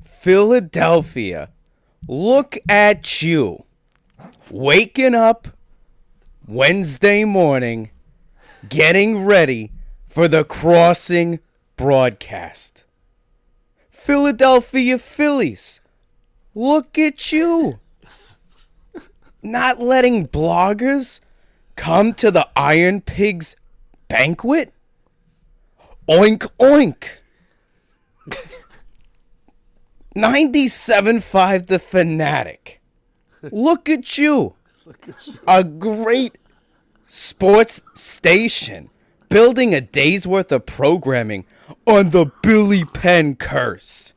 Philadelphia, look at you. Waking up Wednesday morning, getting ready for the crossing broadcast. Philadelphia Phillies, look at you. Not letting bloggers come to the Iron Pigs banquet? Oink oink. 97.5 The Fanatic. Look at you. A great sports station building a day's worth of programming on the Billy Penn curse.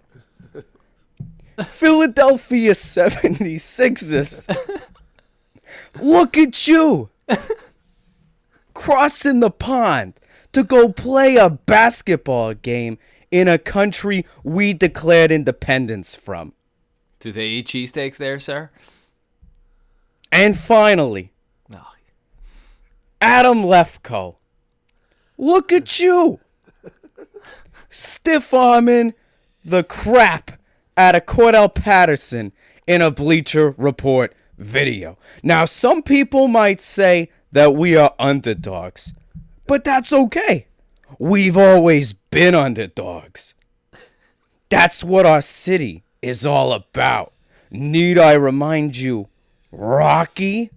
Philadelphia 76ers. Look at you. Crossing the pond to go play a basketball game in a country we declared independence from. Do they eat cheesesteaks there, sir? And finally, No. Adam Lefkoe. Look at you. Stiff arming the crap out of Cordarrelle Patterson in a Bleacher Report video. Now, some people might say that we are underdogs, but that's okay. We've always been underdogs. That's what our city is all about. Need I remind you, Rocky?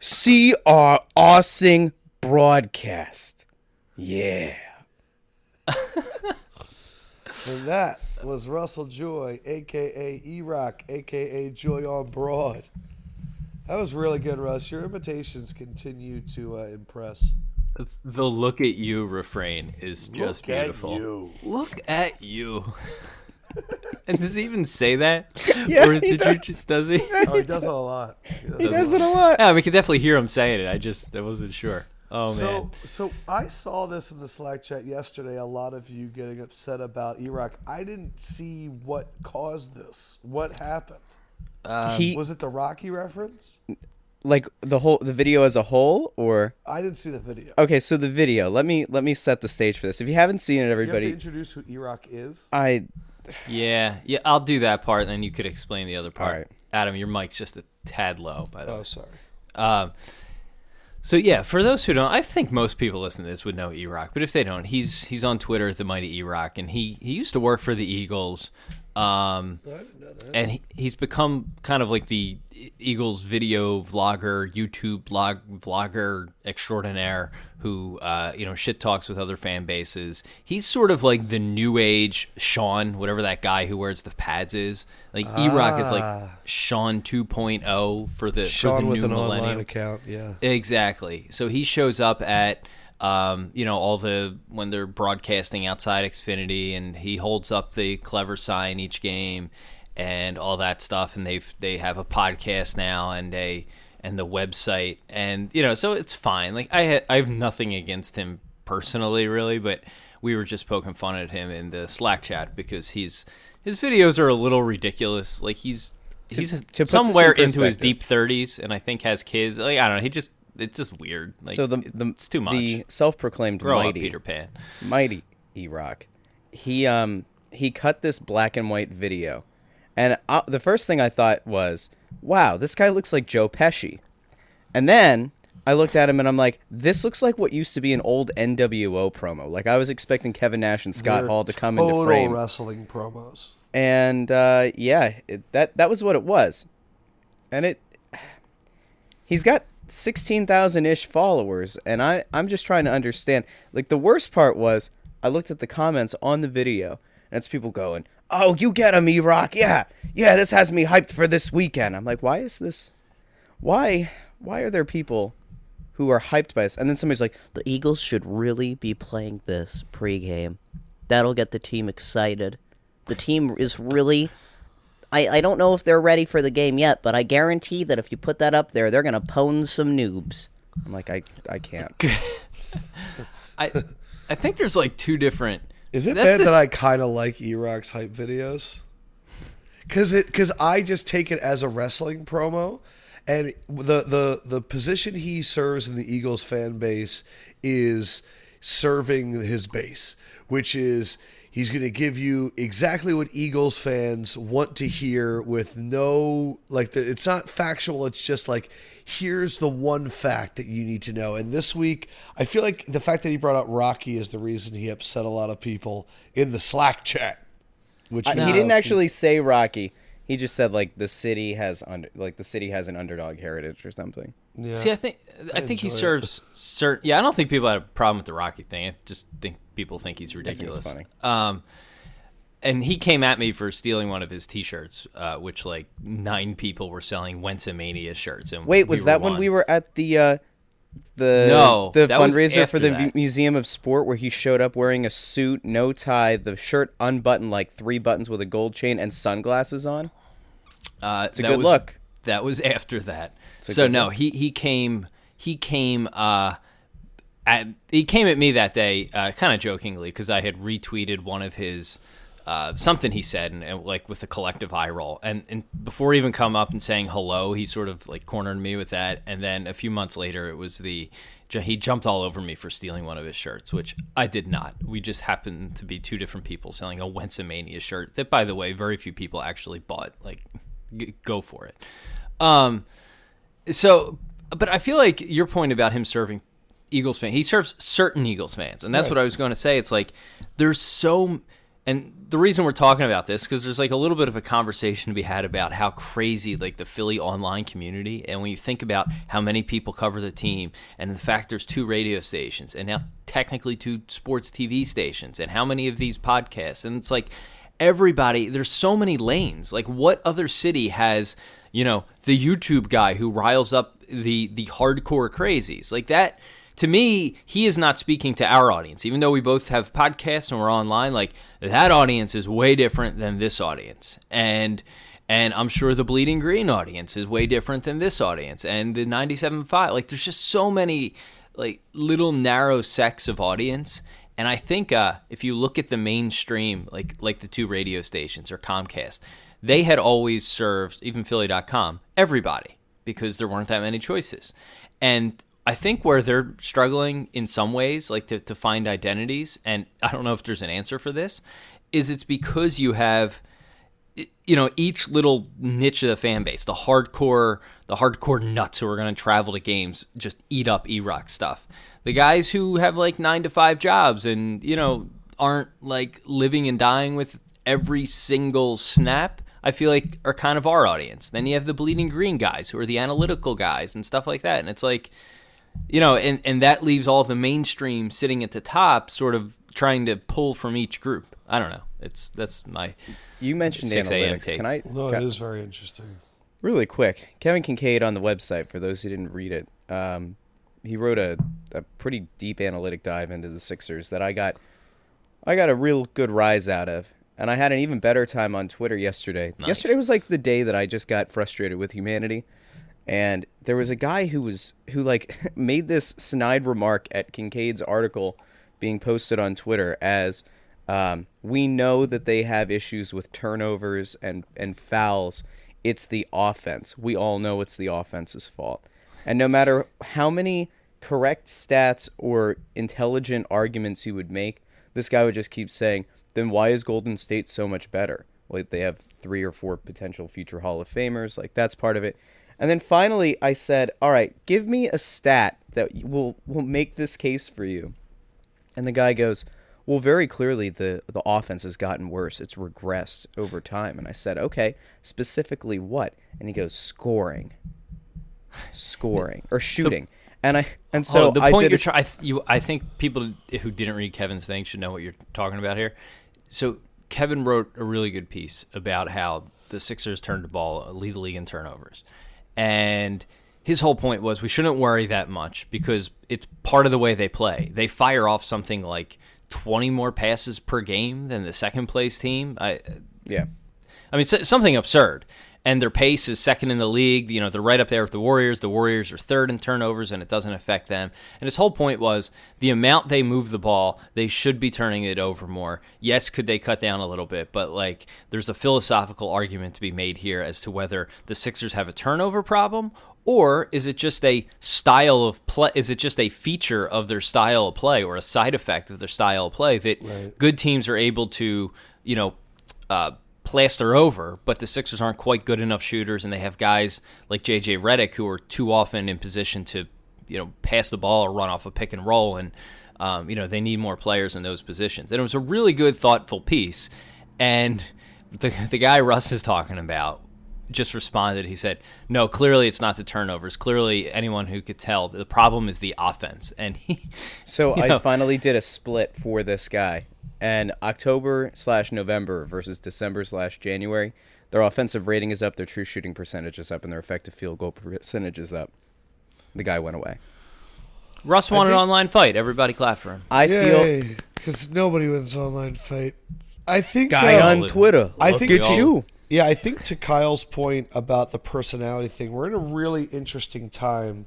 See our awesome broadcast. Yeah. And that was Russell Joy, aka E Rock, aka Joy on Broad. That was really good, Russ. Your imitations continue to uh, impress. The look at you refrain is just Look at beautiful. you. Look at you. and does he even say that? Yeah, or he did you does. just does he? Oh, he does it a lot. He does He it a does lot. it a lot. Yeah, we could definitely hear him saying it. I just I wasn't sure. Oh So, man. so I saw this in the Slack chat yesterday. A lot of you getting upset about E-Rock. I didn't see what caused this. What happened? Um, he Was it the Rocky reference? Like the whole the video as a whole or I didn't see the video. okay so the video let me let me set the stage for this if you haven't seen it You have to everybody introduce who E-Rock is. i Yeah, yeah. I'll do that part, and then you could explain the other part. Alright. Adam, your mic's just a tad low, by the way. Oh, sorry. Um, so yeah, for those who don't, I think most people listening to this would know E-Rock, but if they don't, he's he's on Twitter at the Mighty E-Rock, and he he used to work for the Eagles, um, and he, he's become kind of like the Eagles video vlogger, YouTube blog vlogger extraordinaire who uh, you know shit talks with other fan bases. He's sort of like the new age Sean, whatever that guy who wears the pads is. Like E-Rock is like Sean 2.0 for the for Sean the with new an millennium. online account. Yeah. Exactly. So he shows up at um, you know all the when they're broadcasting outside Xfinity, and he holds up the clever sign each game and all that stuff. And they've they have a podcast now and a and the website, and you know so it's fine. Like I ha- I have nothing against him personally, really, but we were just poking fun at him in the Slack chat because he's his videos are a little ridiculous. Like he's he's to somewhere in into his deep thirties, and I think has kids. Like I don't know, he just it's just weird. Like, so the, the it's too much. the self-proclaimed Grow up, mighty Peter Pan. mighty e-rock he um he cut this black and white video and uh, the first thing i thought was wow this guy looks like joe pesci and then i looked at him and i'm like this looks like what used to be an old nwo promo like i was expecting kevin nash and scott They're hall to come total into frame wrestling promos. and uh, yeah, it, that that was what it was, and it. He's got sixteen thousand ish followers, and I I'm just trying to understand. Like the worst part was I looked at the comments on the video, and it's people going, "Oh, you get him, E Rock, yeah, yeah, this has me hyped for this weekend." I'm like, why is this? Why why are there people? Who are hyped by this, and then somebody's like, The Eagles should really be playing this pregame. That'll get the team excited. The team is really. I, I don't know if they're ready for the game yet, but I guarantee that if you put that up there, they're going to pwn some noobs. I'm like, I I can't. I I think there's like two different. Is it That's bad the- that I kind of like E-Rock's hype videos? Cause it, cause I just take it as a wrestling promo, and the the the position he serves in the Eagles fan base is serving his base, which is He's going to give you exactly what Eagles fans want to hear with no like the, it's not factual, it's just like here's the one fact that you need to know. And this week, I feel like the fact that he brought up Rocky is the reason he upset a lot of people in the Slack chat. Which I- now- He didn't actually say Rocky. He just said like the city has under like the city has an underdog heritage or something. Yeah. See, I think I, think he enjoy it. serves certain. Yeah, I don't think people had a problem with the Rocky thing. I just think people think he's think ridiculous. funny. Um, and he came at me for stealing one of his T-shirts, uh, which like nine people were selling Wentzamania shirts. And Wait, was that were when we were at the uh the No, the fundraiser for the that. Museum of Sport where he showed up wearing a suit, no tie, the shirt unbuttoned like three buttons with a gold chain and sunglasses on? Uh, It's a that good was, look. That was after that. So no, look. he he came he came uh, at he came at me that day, uh, kind of jokingly because I had retweeted one of his. Uh, something he said, and, and like with a collective eye roll, and, and before even come up and saying hello, he sort of like cornered me with that, and then a few months later, it was the he jumped all over me for stealing one of his shirts, which I did not. We just happened to be two different people selling a Wentzamania shirt that, by the way, very few people actually bought. Like, g- go for it. Um, so, but I feel like your point about him serving Eagles fans, he serves certain Eagles fans, and that's what I was going to say. It's like there's so, and the reason we're talking about this because there's like a little bit of a conversation to be had about how crazy like the Philly online community, and when you think about how many people cover the team, and the fact there's two radio stations, and now technically two sports TV stations, and how many of these podcasts, and it's like everybody there's so many lanes. Like what other city has you know the youtube guy who riles up the the hardcore crazies? Like that to me he is not speaking to our audience. Even though we both have podcasts and we're online like that audience is way different than this audience. And and i'm sure the bleeding green audience is way different than this audience. And the 97.5 like there's just so many like little narrow sects of audience. And I think uh, if you look at the mainstream, like like the two radio stations or Comcast, they had always served, even Philly.com, everybody because there weren't that many choices. And I think where they're struggling in some ways, like to, to find identities, and I don't know if there's an answer for this, is it's because you have you know each little niche of the fan base the hardcore the hardcore nuts who are going to travel to games just eat up e-rock stuff. The guys who have like nine to five jobs and you know aren't like living and dying with every single snap i feel like are kind of our audience. Then you have the bleeding green guys who are the analytical guys and stuff like that and it's like you know and, and that leaves all the mainstream sitting at the top sort of trying to pull from each group i don't know it's that's my You mentioned 6 analytics. take. Can I No, can- it is very interesting. Really quick, Kevin Kinkead on the website, for those who didn't read it, um, he wrote a, a pretty deep analytic dive into the Sixers that I got I got a real good rise out of. And I had an even better time on Twitter yesterday. Nice. Yesterday was like the day that I just got frustrated with humanity. And there was a guy who was who like made this snide remark at Kinkead's article being posted on Twitter as um, we know that they have issues with turnovers and, and fouls. It's the offense. We all know it's the offense's fault. And no matter how many correct stats or intelligent arguments you would make, this guy would just keep saying, then why is Golden State so much better? Like they have three or four potential future Hall of Famers. Like that's part of it. And then finally, I said, all right, give me a stat that will will make this case for you. And the guy goes, "Well, very clearly the the offense has gotten worse. It's regressed over time." And I said, "Okay, specifically what?" And he goes, "Scoring, scoring, or shooting." And I and so oh, the I point did you're trying, you, I think people who didn't read Kevin's thing should know what you're talking about here. So Kevin wrote a really good piece about how the Sixers turned the ball, lead the league in turnovers, and his whole point was we shouldn't worry that much because it's part of the way they play. They fire off something like 20 more passes per game than the second place team. I, yeah. I mean, something absurd. And their pace is second in the league. You know, they're right up there with the Warriors. The Warriors are third in turnovers, and it doesn't affect them. And his whole point was the amount they move the ball, they should be turning it over more. Yes, could they cut down a little bit? But, like, there's a philosophical argument to be made here as to whether the Sixers have a turnover problem Or is it just a style of play? Is it just a feature of their style of play or a side effect of their style of play that good teams are able to, you know, uh, plaster over, but the Sixers aren't quite good enough shooters, and they have guys like JJ Redick who are too often in position to, you know, pass the ball or run off a pick and roll, and um, you know they need more players in those positions. And it was a really good, thoughtful piece, and the the guy Russ is talking about just responded. He said, "No, clearly it's not the turnovers. Clearly, anyone who could tell the problem is the offense." And he, So you I finally did a split for this guy, and October slash November versus December slash January, their offensive rating is up, their true shooting percentage is up, and their effective field goal percentage is up. The guy went away. Russ won an online fight. Everybody clap for him. I feel because nobody wins online fight. I think guy uh, on Twitter. I think it's- you. Yeah, I think to Kyle's point about the personality thing, we're in a really interesting time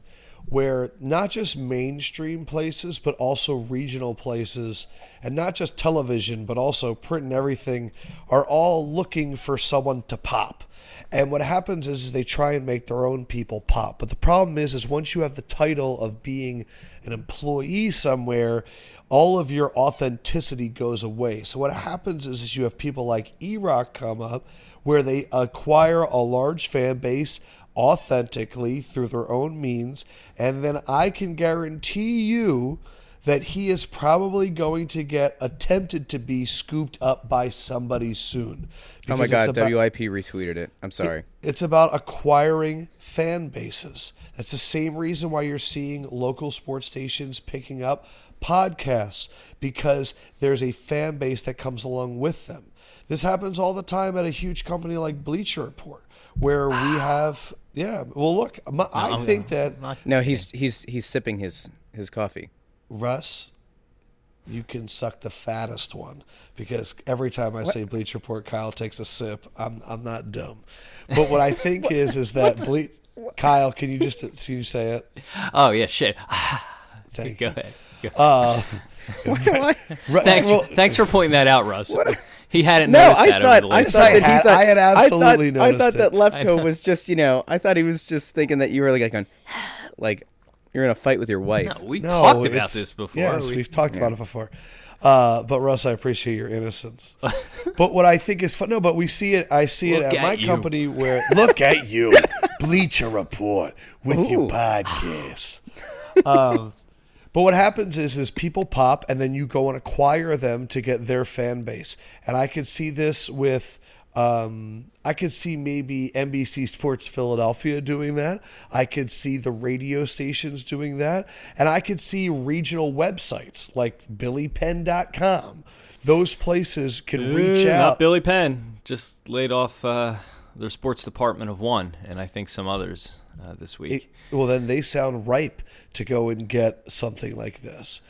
where not just mainstream places, but also regional places, and not just television, but also print and everything, are all looking for someone to pop. And what happens is, is they try and make their own people pop. But the problem is, is once you have the title of being an employee somewhere, all of your authenticity goes away. So what happens is, is you have people like E-Rock come up where they acquire a large fan base authentically through their own means, and then I can guarantee you that he is probably going to get attempted to be scooped up by somebody soon. Oh my god, about- WIP retweeted it. I'm sorry. it's about acquiring fan bases. That's the same reason why you're seeing local sports stations picking up podcasts because there's a fan base that comes along with them. This happens all the time at a huge company like Bleacher Report, where we have yeah. Well, look, my, I think that No, he's he's he's sipping his his coffee. Russ, you can suck the fattest one because every time I say Bleach Report, Kyle takes a sip. I'm I'm not dumb, but what I think is is that Ble- Kyle, can you just can you say it? Oh yeah, shit. Thank Go you. ahead. Go. Uh, Ru- thanks, well, thanks for pointing that out, Russ. He hadn't No, noticed I that thought over the I thought I that he had- thought I had absolutely I thought, I noticed thought that I know. Lefkoe was just you know I thought he was just thinking that you were like going like you're in a fight with your wife. No, we no, talked about this before. Yes, We- we've talked about it before. Uh, but Russ, I appreciate your innocence. but what I think is fun, no, but we see it. I see it at at my you. company where look at you, Bleacher Report with your podcast. Um, but what happens is, is people pop, and then you go and acquire them to get their fan base. And I could see this with, um, I could see maybe NBC Sports Philadelphia doing that. I could see the radio stations doing that, and I could see regional websites like BillyPenn.com. Those places can reach out. Not Billy Penn. Just laid off uh, their sports department of one, and I think some others uh, this week. It- well, then they sound ripe to go and get something like this.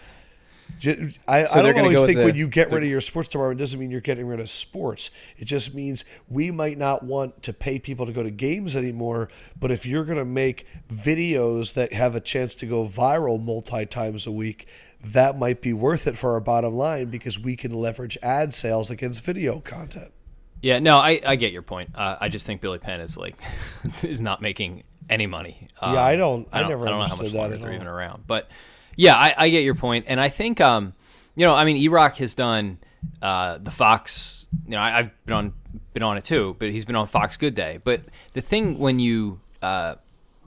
Ju- I, So I don't always think the- when you get rid of your sports department it doesn't mean you're getting rid of sports. It just means we might not want to pay people to go to games anymore. But if you're going to make videos that have a chance to go viral multi times a week, that might be worth it for our bottom line because we can leverage ad sales against video content. Yeah, no, I, I get your point. Uh, I just think Billy Penn is like is not making any money. Um, Yeah, I don't- I I don't, never I don't know how much understood that longer they're even around. But yeah, I, I get your point, and I think um, you know, I mean, E-Rock has done uh, the Fox. You know, I, I've been on been on it too, but he's been on Fox Good Day. But the thing when you uh,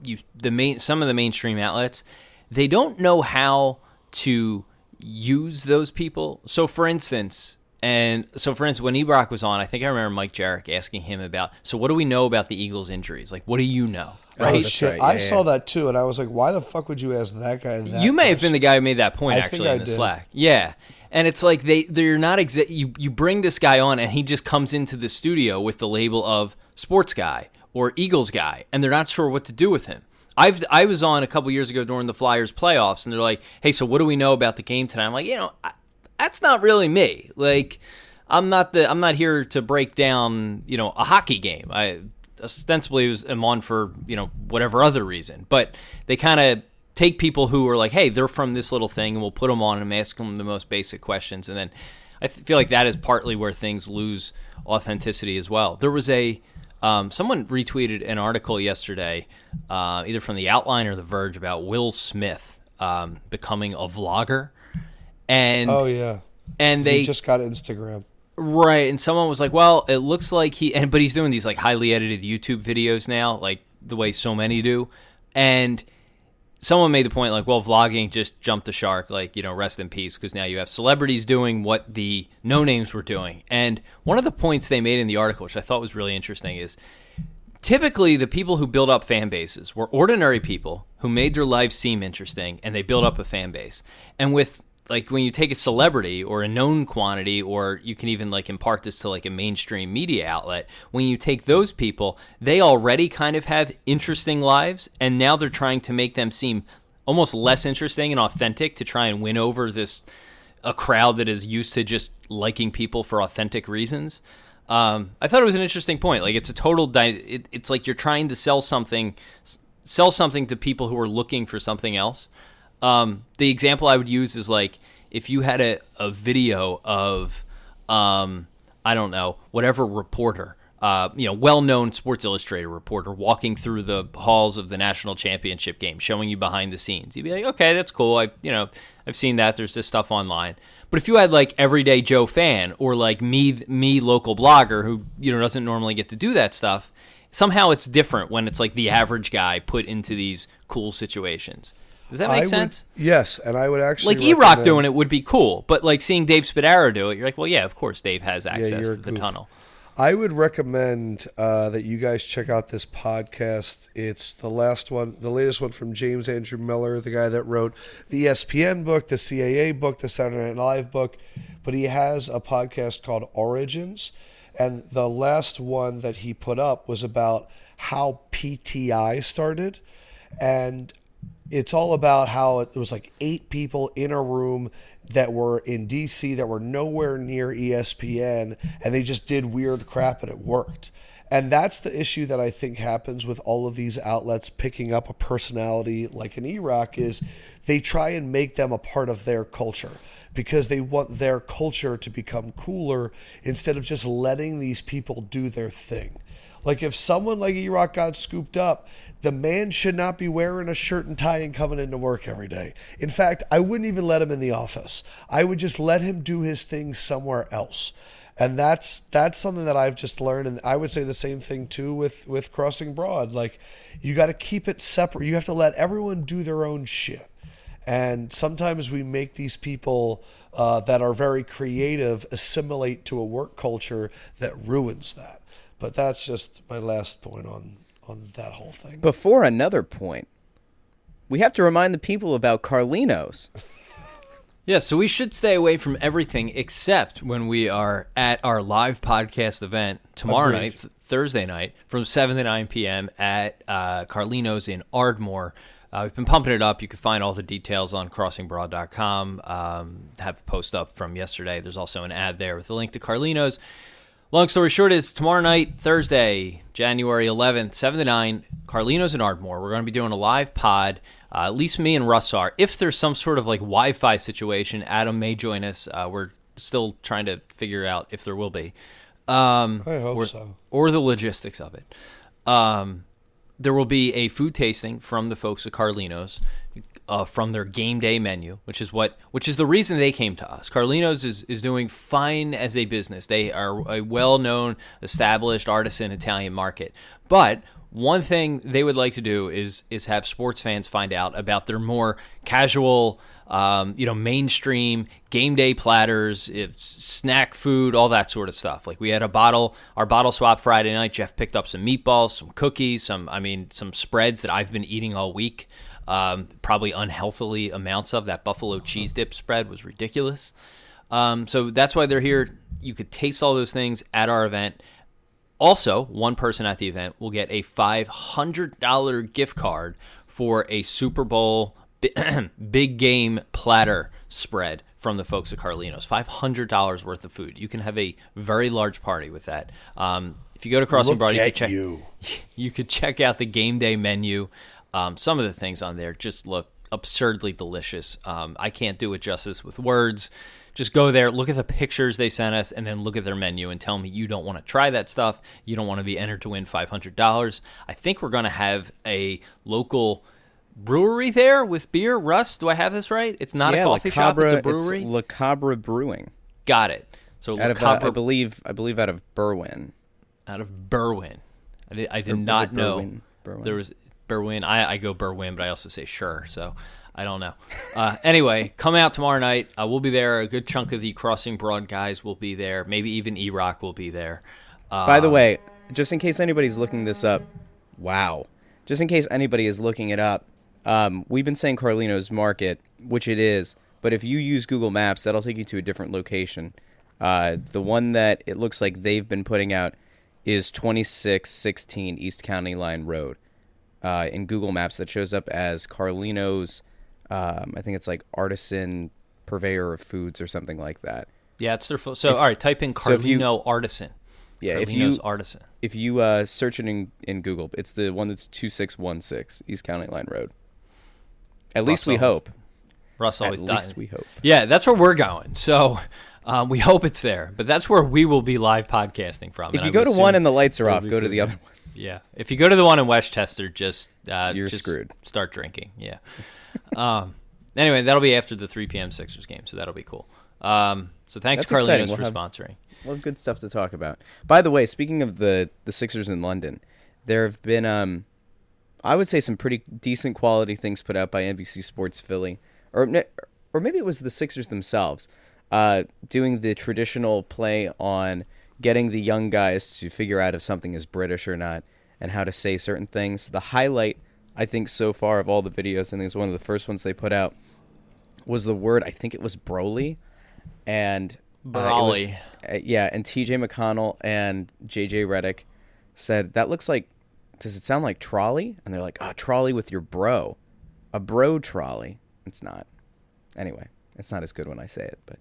you the main some of the mainstream outlets, they don't know how to use those people. So, for instance, and so for instance, when E-Rock was on, I think I remember Mike Jerrick asking him about. So, what do we know about the Eagles' injuries? Like, what do you know? Oh, Right? that's Shit, right. I Yeah, saw that too, and I was like, "Why the fuck would you ask that guy?" That you may have been the guy who made that point I think actually I in the did. Slack. Yeah. And it's like they they're not exa- you you bring this guy on and he just comes into the studio with the label of sports guy or Eagles guy and they're not sure what to do with him. I've I was on a couple years ago during the Flyers playoffs and they're like, "Hey, so what do we know about the game tonight?" I'm like, "You know, I, that's not really me. Like I'm not the I'm not here to break down, you know, a hockey game. I ostensibly was am on for, you know, whatever other reason. But they kind of take people who are like, hey, they're from this little thing, and we'll put them on and ask them the most basic questions, and then I feel like that is partly where things lose authenticity as well. There was a Um, someone retweeted an article yesterday, uh, either from the Outline or the Verge, about Will Smith um, becoming a vlogger, and Oh yeah, and they just got Instagram. Right, and someone was like, "Well, it looks like he," and but he's doing these like highly edited YouTube videos now, like the way so many do. And someone made the point, like, "Well, vlogging just jumped the shark. Like, you know, rest in peace, because now you have celebrities doing what the no names were doing." And one of the points they made in the article, which I thought was really interesting, is typically the people who build up fan bases were ordinary people who made their lives seem interesting and they build up a fan base. And with like when you take a celebrity or a known quantity or you can even like impart this to like a mainstream media outlet when you take those people they already kind of have interesting lives and now they're trying to make them seem almost less interesting and authentic to try and win over this a crowd that is used to just liking people for authentic reasons. Um, I thought it was an interesting point. Like it's a total. Di- it, it's like you're trying to sell something, sell something to people who are looking for something else. Um, the example I would use is like if you had a, a video of, um, I don't know, whatever reporter, uh, you know, well-known Sports Illustrated reporter walking through the halls of the national championship game, showing you behind the scenes. You'd be like, okay, that's cool. I, you know, I've seen that. There's this stuff online. But if you had like everyday Joe fan or like me, me local blogger who you know doesn't normally get to do that stuff, somehow it's different when it's like the average guy put into these cool situations. Does that I make would- sense? yes, and I would actually like E Rock recommend- doing it would be cool, but like seeing Dave Spadaro do it, you're like, well, yeah, of course Dave has access you're to the tunnel. I would recommend uh, that you guys check out this podcast. It's the last one, the latest one from James Andrew Miller, the guy that wrote the ESPN book, the CAA book, the Saturday Night Live book. But he has a podcast called Origins. And the last one that he put up was about how PTI started. And it's all about how it was like eight people in a room that were in DC that were nowhere near ESPN and they just did weird crap and it worked. And that's the issue that I think happens with all of these outlets picking up a personality like an E-Rock is they try and make them a part of their culture because they want their culture to become cooler instead of just letting these people do their thing. Like if someone like E-Rock got scooped up, the man should not be wearing a shirt and tie and coming into work every day. In fact, I wouldn't even let him in the office. I would just let him do his thing somewhere else. And that's that's something that I've just learned and I would say the same thing too with with Crossing Broad. Like you got to keep it separate. You have to let everyone do their own shit. And sometimes we make these people uh, that are very creative assimilate to a work culture that ruins that. But that's just my last point on on that whole thing. Before another point, we have to remind the people about Carlinos. Yeah, so we should stay away from everything except when we are at our live podcast event tomorrow Agreed. night, th- Thursday night, from 7 to 9 p.m. at uh, Carlino's in Ardmore. Uh, we've been pumping it up. You can find all the details on crossingbroad.com. Um, have a post up from yesterday. There's also an ad there with a link to Carlino's. Long story short is tomorrow night, Thursday, January 11th, 7 to 9, Carlino's in Ardmore. We're going to be doing a live pod. Uh, at least me and Russ are. If there's some sort of like Wi Fi situation, Adam may join us. Uh, we're still trying to figure out if there will be. Um, I hope or, so. Or the logistics of it. Um, there will be a food tasting from the folks at Carlino's uh, from their game day menu, which is what which is the reason they came to us. Carlino's is, is doing fine as a business. They are a well known, established artisan Italian market. But one thing they would like to do is is have sports fans find out about their more casual um, you know, mainstream game day platters, snack food, all that sort of stuff. Like we had a bottle, our bottle swap Friday night. Jeff picked up some meatballs, some cookies, some, I mean, some spreads that I've been eating all week. Um, probably unhealthily amounts of that buffalo cheese dip spread was ridiculous. Um, so that's why they're here. You could taste all those things at our event. Also, one person at the event will get a $500 gift card for a Super Bowl big game platter spread from the folks at Carlino's. $500 worth of food. You can have a very large party with that. Um, if you go to Crossing Look Broad, you can check you. you could check out the game day menu. Um, some of the things on there just look absurdly delicious. Um, I can't do it justice with words. Just go there, look at the pictures they sent us, and then look at their menu and tell me you don't want to try that stuff. You don't want to be entered to win $500. I think we're going to have a local brewery there with beer. Russ, do I have this right? It's not yeah, a coffee La shop, it's a brewery. La Cabra Brewing. Got it. So Out of, uh, I believe, I believe out of Berwyn. out of Berwyn. I did, I did not know? Berwyn. there was Berwyn. I, I go Berwyn, but I also say sure. So I don't know. Uh, anyway, come out tomorrow night. Uh, we'll be there. A good chunk of the Crossing Broad guys will be there. Maybe even E Rock will be there. Uh, By the way, just in case anybody's looking this up, wow. Just in case anybody is looking it up, um, we've been saying Carlino's Market, which it is, but if you use Google Maps, that'll take you to a different location. Uh, the one that it looks like they've been putting out is 2616 East County Line Road. Uh, in Google Maps, that shows up as Carlino's, um, I think it's like artisan purveyor of foods or something like that. yeah, it's their full. So all right, type in so you- Carlino Artisan. Yeah, if Carlino's you Artisan. if you uh, search it in, in Google, it's the one that's two six one six East County Line Road. At least we always- hope. Russ always does. At always least we hope. Yeah, that's where we're going. So um, we hope it's there, but that's where we will be live podcasting from. If you I go to assume one and the lights are off, go to the other one. Yeah, if you go to the one in Westchester, just uh, You're just screwed. Start drinking. Yeah. um. Anyway, that'll be after the 3 p.m. Sixers game, so that'll be cool. Um. So thanks, That's. Carlinos, We'll for have- sponsoring. Well, good stuff to talk about. By the way, speaking of the the Sixers in London, there have been um, I would say some pretty decent quality things put out by NBC Sports Philly, or or maybe it was the Sixers themselves, uh, doing the traditional play on getting the young guys to figure out if something is British or not, and how to say certain things. The highlight, I think, so far of all the videos, and it was one of the first ones they put out, was the word I think it was Broly, and uh, was- Brawley. uh, yeah, and T.J. McConnell and J.J. Redick said that looks like. Does it sound like trolley? And they're like, ah, trolley with your bro, a bro trolley. It's not. Anyway, it's not as good when I say it, but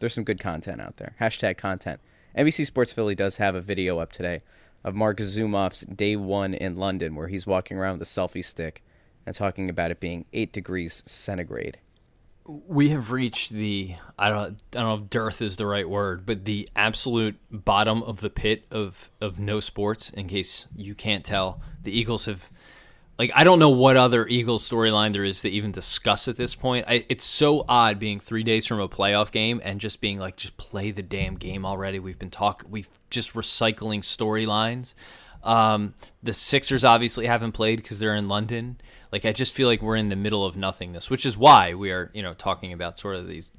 there's some good content out there. Hashtag content. NBC Sports Philly does have a video up today of Marc Zumoff's day one in London, where he's walking around with a selfie stick and talking about it being eight degrees centigrade. we have reached the I don't I don't know if dearth is the right word, but the absolute bottom of the pit of of no sports. In case you can't tell, the Eagles have like I don't know what other Eagles storyline there is to even discuss at this point. I, it's so odd being three days from a playoff game and just being like, just play the damn game already. We've been talking, we've just recycling storylines. Um, the Sixers obviously haven't played because they're in London. Like I just feel like we're in the middle of nothingness, which is why we are, you know, talking about sort of these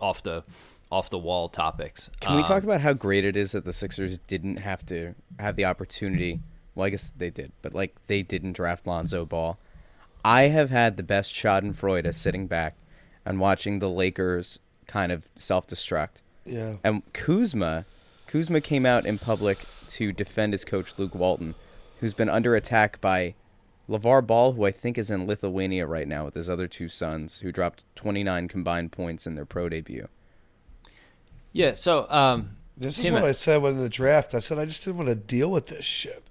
off the off the wall topics. Can we Um, talk about how great it is that the Sixers didn't have to have the opportunity? Well, I guess they did, but like they didn't draft Lonzo Ball. I have had the best Schadenfreude sitting back and watching the Lakers kind of self-destruct. Yeah. And Kuzma, Kuzma came out in public to defend his coach Luke Walton, who's been under attack by LeVar Ball, who I think is in Lithuania right now with his other two sons, who dropped 29 combined points in their pro debut. Yeah. So, um, This is what I said when in the draft. I said I just didn't want to deal with this shit,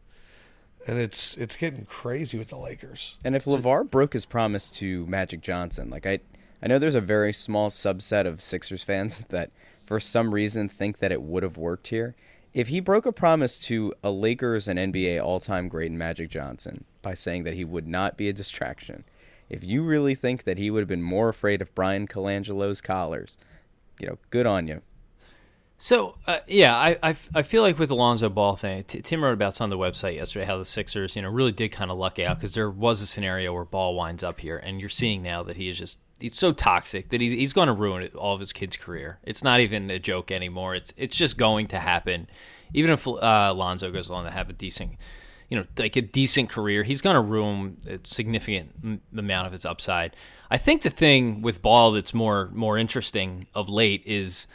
and it's it's getting crazy with the Lakers. And if LeVar broke his promise to Magic Johnson, like I I know there's a very small subset of Sixers fans that for some reason think that it would have worked here. If he broke a promise to a Lakers and NBA all-time great in Magic Johnson by saying that he would not be a distraction, if you really think that he would have been more afraid of Bryan Colangelo's collars, you know, good on you. So uh, yeah, I feel like with the Lonzo Ball thing, T- Tim wrote about this on the website yesterday how the Sixers, you know, really did kind of luck out because there was a scenario where Ball winds up here, and you're seeing now that he is just he's so toxic that he's he's going to ruin it, all of his kids' career. It's not even a joke anymore. It's it's just going to happen. Even if uh, Lonzo goes on to have a decent, you know, like a decent career, he's going to ruin a significant m- amount of his upside. I think the thing with Ball that's more more interesting of late is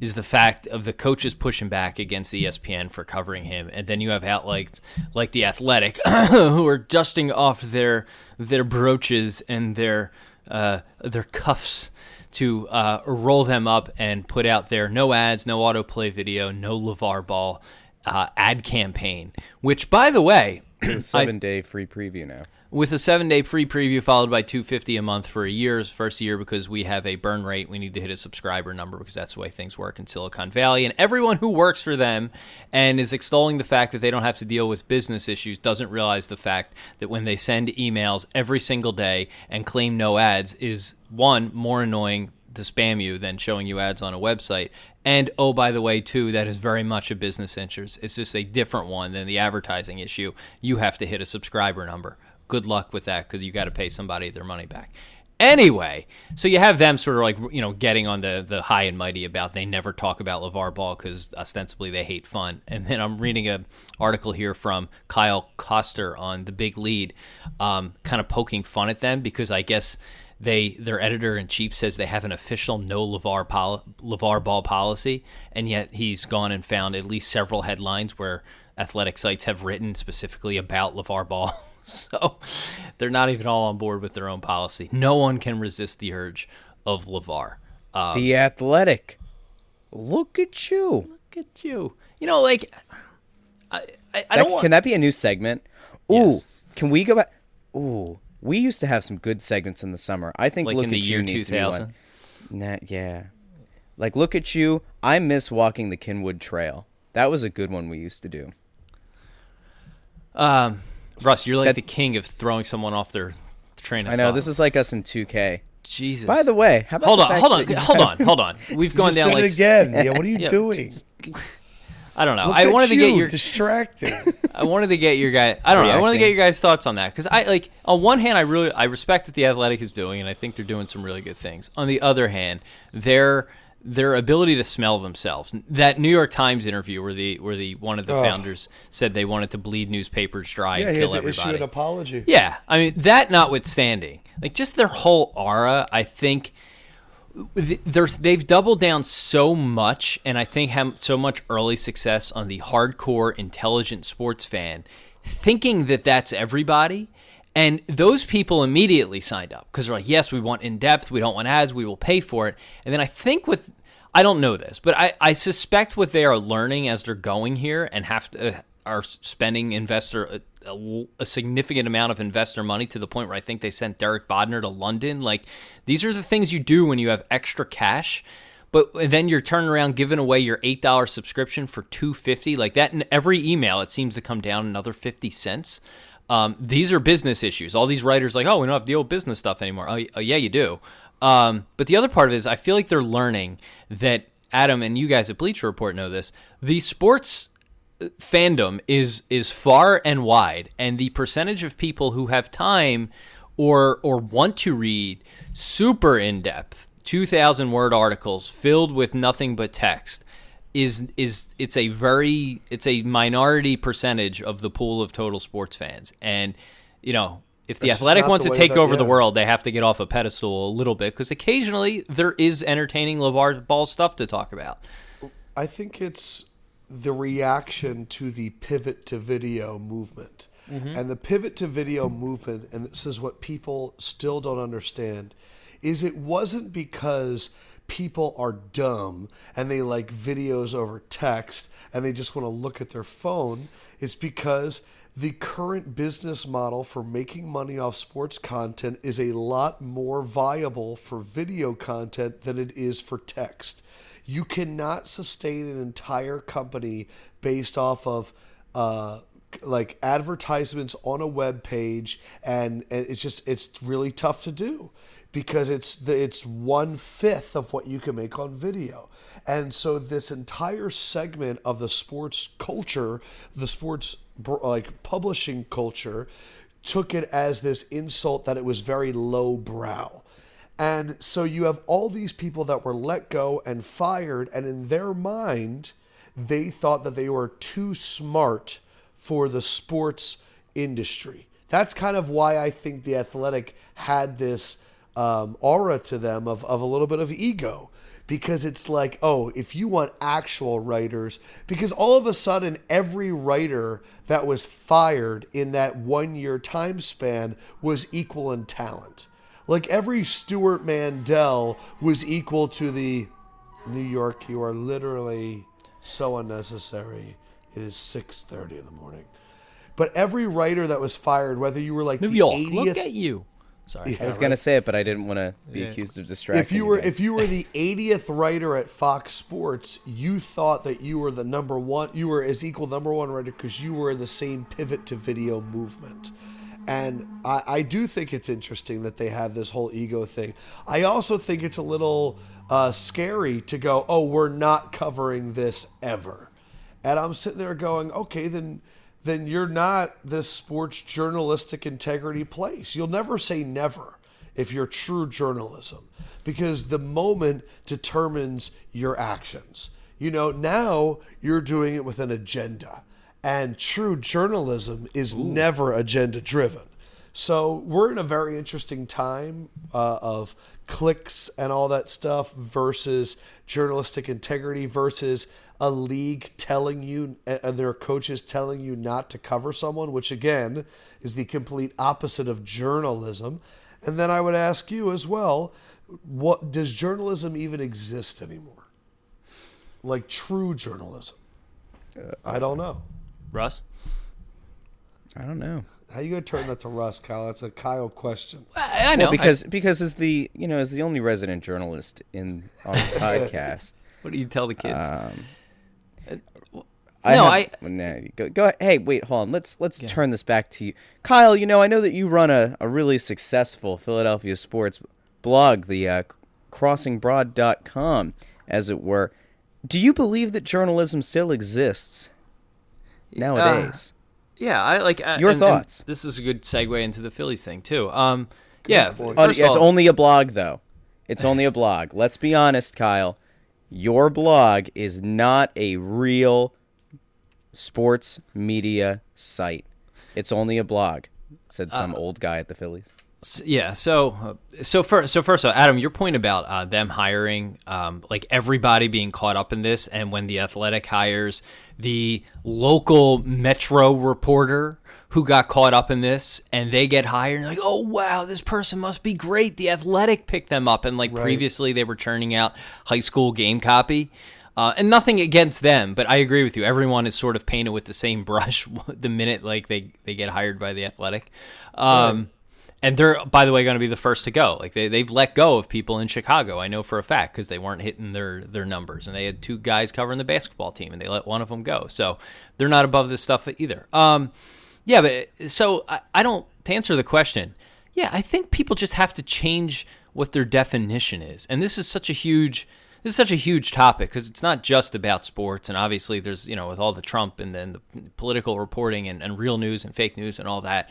is the fact of the coaches pushing back against ESPN for covering him, and then you have outlets like the Athletic who are dusting off their their brooches and their uh, their cuffs to uh, roll them up and put out their no ads, no autoplay video, no Levar Ball uh, ad campaign. Which, by the way, I- Seven day free preview now. With a seven day free preview followed by 250 a month for a year's first year because we have a burn rate we need to hit a subscriber number because that's the way things work in silicon valley and everyone who works for them and is extolling the fact that they don't have to deal with business issues doesn't realize the fact that when they send emails every single day and claim no ads is one more annoying to spam you than showing you ads on a website. And oh, by the way, too, that is very much a business interest. It's just a different one than the advertising issue. You have to hit a subscriber number. Good luck with that because you got to pay somebody their money back. Anyway, so you have them sort of like you know getting on the the high and mighty about they never talk about LeVar Ball because ostensibly they hate fun. And then I'm reading a article here from Kyle Koster on the Big Lead, um, kind of poking fun at them because I guess they their editor in chief says they have an official no LeVar LeVar Ball policy, and yet he's gone and found at least several headlines where athletic sites have written specifically about LeVar Ball. So they're not even all on board with their own policy. No one can resist the urge of LeVar. Um, the Athletic. Look at you. Look at you. You know, like I, I, I That- don't want. can that be a new segment? Ooh, Yes. can we go back? Ooh, we used to have some good segments in the summer. I think Like look at year you needs to be one. 2000? Nah, yeah. Like look at you. I miss walking the Kinwood Trail. That was a good one we used to do. um, Russ, you're like That- the king of throwing someone off their train of I know thought. this is like us in 2K. Jesus. By the way, how about hold on, hold on, hold on, hold on. We've gone down like again. Yeah, what are you Yeah, doing? I don't know. Look I wanted to get your distracting. I wanted to get your guy. I don't know. I wanted to get your guys' thoughts on that because I like. On one hand, I really I respect what the Athletic is doing, and I think they're doing some really good things. On the other hand, their their ability to smell themselves. That New York Times interview where the where the one of the Ugh. founders said they wanted to bleed newspapers dry yeah, and kill to issue everybody. an apology. Yeah, I mean that notwithstanding, like just their whole aura, I think there's they've doubled down so much, and I think have so much early success on the hardcore intelligent sports fan, thinking that that's everybody. And those people immediately signed up because they're like, yes, we want in depth, we don't want ads, we will pay for it. And then I think with, I don't know this, but I, I suspect what they are learning as they're going here and have to, uh, are spending investor a, a, a significant amount of investor money to the point where I think they sent Derek Bodner to London. Like these are the things you do when you have extra cash. But then you're turning around giving away your eight dollar subscription for two fifty like that. In every email, it seems to come down another fifty cents. Um, these are business issues. All these writers like, oh, we don't have the old business stuff anymore. Oh, oh, yeah, you do. Um, but the other part of it is, I feel like they're learning that Adam and you guys at Bleacher Report know this. The sports fandom is is far and wide, and the percentage of people who have time or or want to read super in depth, two thousand word articles filled with nothing but text is is it's a very it's a minority percentage of the pool of total sports fans, and you know. If the That's athletic wants the to take that- over the world, they have to get off a pedestal a little bit because occasionally there is entertaining LeVar Ball stuff to talk about. I think it's the reaction to the pivot to video movement. Mm-hmm. And the pivot to video movement, and this is what people still don't understand, is it wasn't because people are dumb and they like videos over text and they just want to look at their phone. It's because the current business model for making money off sports content is a lot more viable for video content than it is for text. You cannot sustain an entire company based off of uh, like advertisements on a web page, and, and it's just it's really tough to do because it's the, it's one fifth of what you can make on video. And so this entire segment of the sports culture, the sports like publishing culture, took it as this insult that it was very low brow. And so you have all these people that were let go and fired, and in their mind, they thought that they were too smart for the sports industry. That's kind of why I think the athletic had this um, aura to them of, of a little bit of ego because it's like, oh, if you want actual writers, because all of a sudden every writer that was fired in that one year time span was equal in talent. Like every Stewart Mandel was equal to the New York, you are literally so unnecessary. It is 6:30 in the morning. But every writer that was fired, whether you were like New York, 80th, look at you. Sorry. I was gonna say it, but I didn't want to be accused of distracting. if you were again. if you were the 80th writer at Fox Sports, you thought that you were the number one. You were as equal number one writer because you were in the same pivot to video movement. And I, I do think it's interesting that they have this whole ego thing. I also think it's a little uh, scary to go, oh, we're not covering this ever. And I'm sitting there going, okay, then then you're not this sports journalistic integrity place. You'll never say never if you're true journalism because the moment determines your actions. You know, now you're doing it with an agenda, and true journalism is never agenda driven. So we're in a very interesting time uh, of clicks and all that stuff versus journalistic integrity versus a league telling you and their coaches telling you not to cover someone, which again is the complete opposite of journalism. And then I would ask you as well, what does journalism even exist anymore? Like true journalism? Uh, I don't know. Russ? I don't know. How you gonna turn that to Russ, Kyle? That's a Kyle question. I, I know. Well, because because as the you know as the only resident journalist in on this podcast, what do you tell the kids? um, No, have- I- no, go, go Hey, wait, hold on. Let's let's turn this back to you, Kyle. You know, I know that you run a, a really successful Philadelphia sports blog, the uh, crossingbroad.com, as it were. Do you believe that journalism still exists nowadays? Yeah, I like uh, Your and- and thoughts. this is a good segue into the Phillies thing too. Um, yeah. First yeah, of it's all, only a blog, though. It's only a blog. Let's be honest, Kyle. Your blog is not a real sports media site. It's only a blog, said some Uh, old guy at the Phillies. S- Yeah. So, uh, so first, so first, of all, Adam, your point about uh, them hiring, um, like everybody being caught up in this, and when the Athletic hires the local Metro reporter who got caught up in this, and they get hired, and like, oh wow, this person must be great. The Athletic picked them up, and like previously they were churning out high school game copy. Uh, and nothing against them, but I agree with you. Everyone is sort of painted with the same brush the minute like they, they get hired by the Athletic. Um, and they're, by the way, going to be the first to go. Like they, they've let go of people in Chicago. I know for a fact because they weren't hitting their their numbers, and they had two guys covering the basketball team, and they let one of them go. So they're not above this stuff either. Um, yeah, but so I, I don't to answer the question. Yeah, I think people just have to change what their definition is, and this is such a huge this is such a huge topic because it's not just about sports, and obviously there's you know with all the Trump and then the political reporting and, and real news and fake news and all that.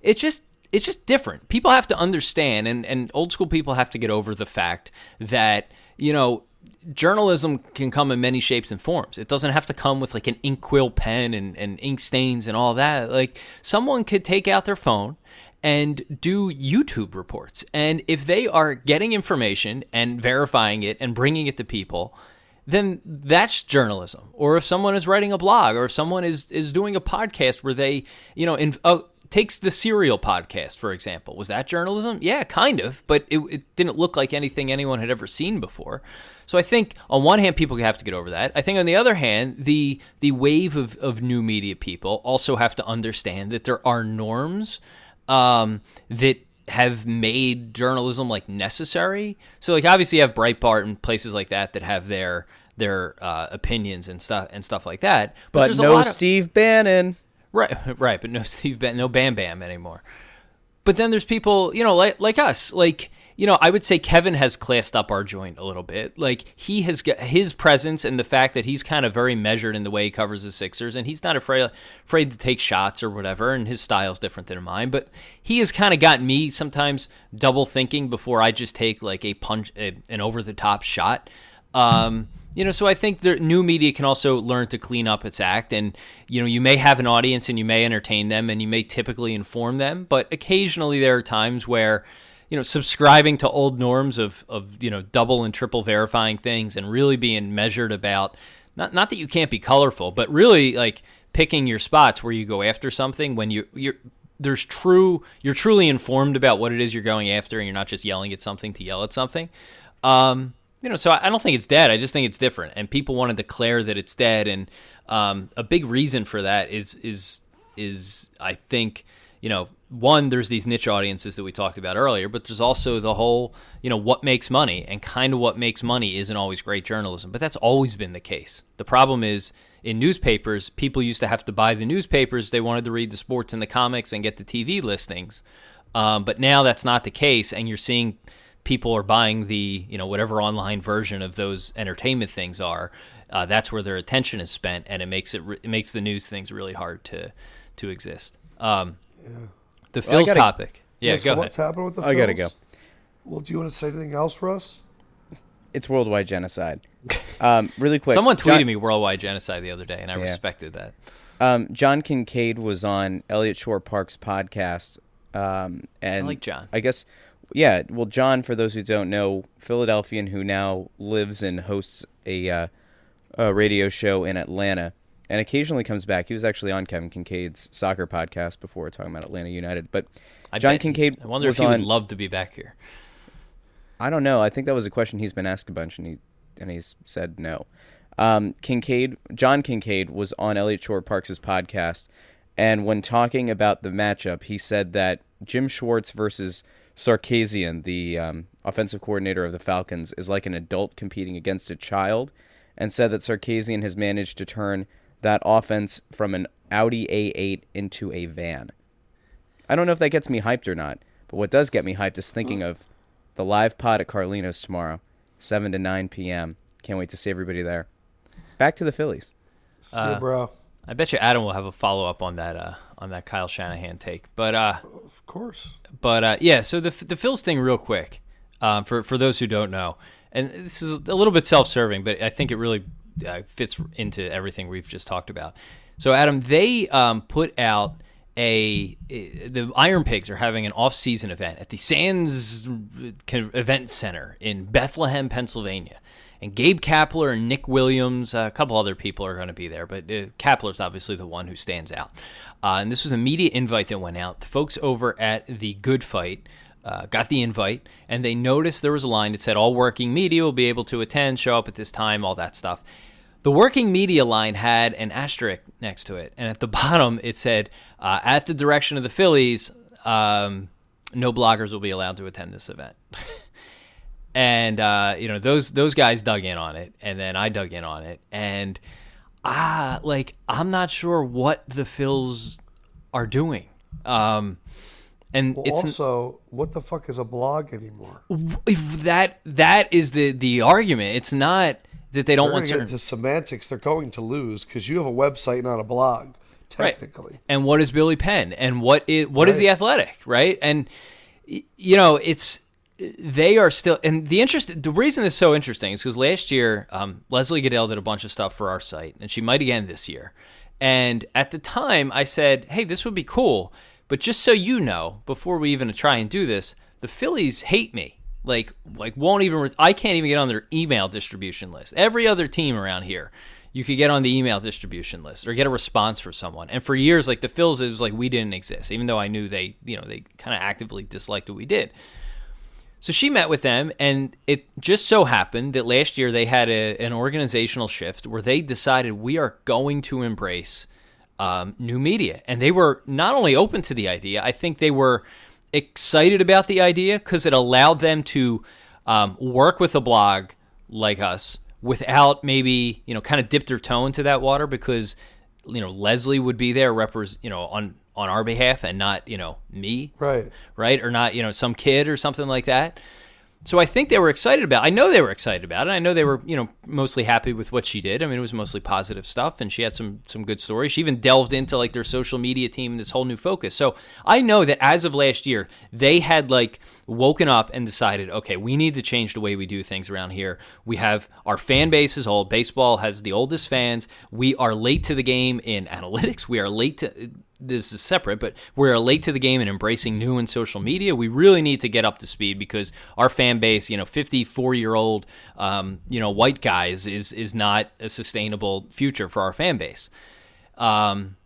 It's just it's just different. People have to understand, and, and old school people have to get over the fact that, you know, journalism can come in many shapes and forms. It doesn't have to come with like an inkwell pen and, and ink stains and all that. Like someone could take out their phone and do YouTube reports. And if they are getting information and verifying it and bringing it to people, then that's journalism. Or if someone is writing a blog, or if someone is is doing a podcast where they, you know, in, uh, takes the Serial podcast for example, was that journalism? Yeah, kind of, but it, it didn't look like anything anyone had ever seen before. So I think on one hand, people have to get over that. I think on the other hand, the the wave of of new media people also have to understand that there are norms um, that have made journalism like necessary. So like obviously you have Breitbart and places like that that have their their uh, opinions and stuff and stuff like that. But a no of- Steve Bannon. Right, right, but no Steve Bam, no Bam Bam anymore. But then there's people, you know, like like us, like you know, I would say Kevin has classed up our joint a little bit. Like he has got his presence and the fact that he's kind of very measured in the way he covers the Sixers, and he's not afraid afraid to take shots or whatever. And his style's different than mine, but he has kind of gotten me sometimes double thinking before I just take like a punch, a, an over the top shot. Um, you know, so I think the new media can also learn to clean up its act, and you know, you may have an audience and you may entertain them and you may typically inform them, but occasionally there are times where you know, subscribing to old norms of, of you know double and triple verifying things and really being measured about not not that you can't be colorful, but really like picking your spots where you go after something when you you're there's true you're truly informed about what it is you're going after and you're not just yelling at something to yell at something. Um, you know, so I don't think it's dead. I just think it's different, and people want to declare that it's dead. And um, a big reason for that is is is I think you know one there's these niche audiences that we talked about earlier, but there's also the whole you know what makes money and kind of what makes money isn't always great journalism, but that's always been the case. The problem is in newspapers, people used to have to buy the newspapers. They wanted to read the sports and the comics and get the TV listings. Um, but now that's not the case, and you're seeing people are buying the you know whatever online version of those entertainment things are. Uh, that's where their attention is spent, and it makes it re- it makes the news things really hard to to exist. Um, The Well, Phil's gotta- topic. Yeah, Yeah, go so ahead. what's happening with the Phil's? I gotta Phils? Well, do you want to say anything else, Russ? It's worldwide genocide. Um, really quick. Someone tweeted John, me worldwide genocide the other day, and I Yeah. respected that. Um, John Kincade was on Eliot Shorr-Parks' podcast, um, and like John. I guess, yeah. Well, John, for those who don't know, Philadelphian who now lives and hosts a, uh, a radio show in Atlanta, and occasionally comes back. He was actually on Kevin Kinkead's soccer podcast before talking about Atlanta United. But I John he- Kincade I wonder if he on. would love to be back here. I don't know. I think that was a question he's been asked a bunch, and he and he's said no. Um, Kincade, John Kincade, was on Eliot Shorr-Parks' podcast, and when talking about the matchup, he said that Jim Schwartz versus Sarkisian, the um, offensive coordinator of the Falcons, is like an adult competing against a child, and said that Sarkisian has managed to turn that offense from an Audi A8 into a van. I don't know if that gets me hyped or not, but what does get me hyped is thinking of the live pod at Carlino's tomorrow, 7 to 9 p.m. Can't wait to see everybody there. Back to the Phillies. See ya, bro. I bet you Adam will have a follow up on that uh, on that Kyle Shanahan take. But uh, Of course. but uh, yeah, so the the Phils thing, real quick, um, for for those who don't know, and this is a little bit self serving, but I think it really uh, fits into everything we've just talked about. So Adam, they um, put out a the Iron Pigs are having an off season event at the Sands Event Center in Bethlehem, Pennsylvania. And Gabe Kapler and Nick Williams, a couple other people are going to be there, but uh, Kapler's obviously the one who stands out. Uh, and this was a media invite that went out. The folks over at the Good Fight uh, got the invite, and they noticed there was a line that said all working media will be able to attend, show up at this time, all that stuff. The working media line had an asterisk next to it, and at the bottom it said, uh, "At the direction of the Phillies, um, no bloggers will be allowed to attend this event." and uh, you know those those guys dug in on it, and then I dug in on it, and ah, like I'm not sure what the Phils are doing. Um, and Well, it's also, what the fuck is a blog anymore? if that that is the the argument. It's not that they don't want to get into semantics. They're going to lose because you have a website, not a blog, technically. And what is Billy Penn? And what is what is Right. the Athletic? Right? And you know, it's they are still. And the interest, the reason it's so interesting is because last year, um, Leslie Gudel did a bunch of stuff for our site, and she might again this year. And at the time, I said, "Hey, this would be cool." But just so you know, before we even try and do this, the Phillies hate me. Like, like won't even. I can't even get on their email distribution list. Every other team around here, you could get on the email distribution list or get a response from someone. And for years, like the Phils, it was like we didn't exist, even though I knew they, you know, they kind of actively disliked what we did. So she met with them, and it just so happened that last year they had a, an organizational shift where they decided we are going to embrace um, new media. And they were not only open to the idea, I think they were excited about the idea because it allowed them to um, work with a blog like us without maybe, you know, kind of dip their toe into that water because, you know, Leslie would be there, repres you know, on on our behalf and not, you know, me Right. right? Or not, you know, some kid or something like that. So I think they were excited about. I know they were excited about it. I know they were, you know, mostly happy with what she did. I mean, it was mostly positive stuff, and she had some some good stories. She even delved into like their social media team and this whole new focus. So I know that as of last year, they had like woken up and decided, okay, we need to change the way we do things around here. We have our fan base is old. Baseball has the oldest fans. We are late to the game in analytics. We are late to this is separate, but we're late to the game and embracing new and social media. We really need to get up to speed because our fan base, you know, 54 year old, um, you know, white guys is is not a sustainable future for our fan base. Um,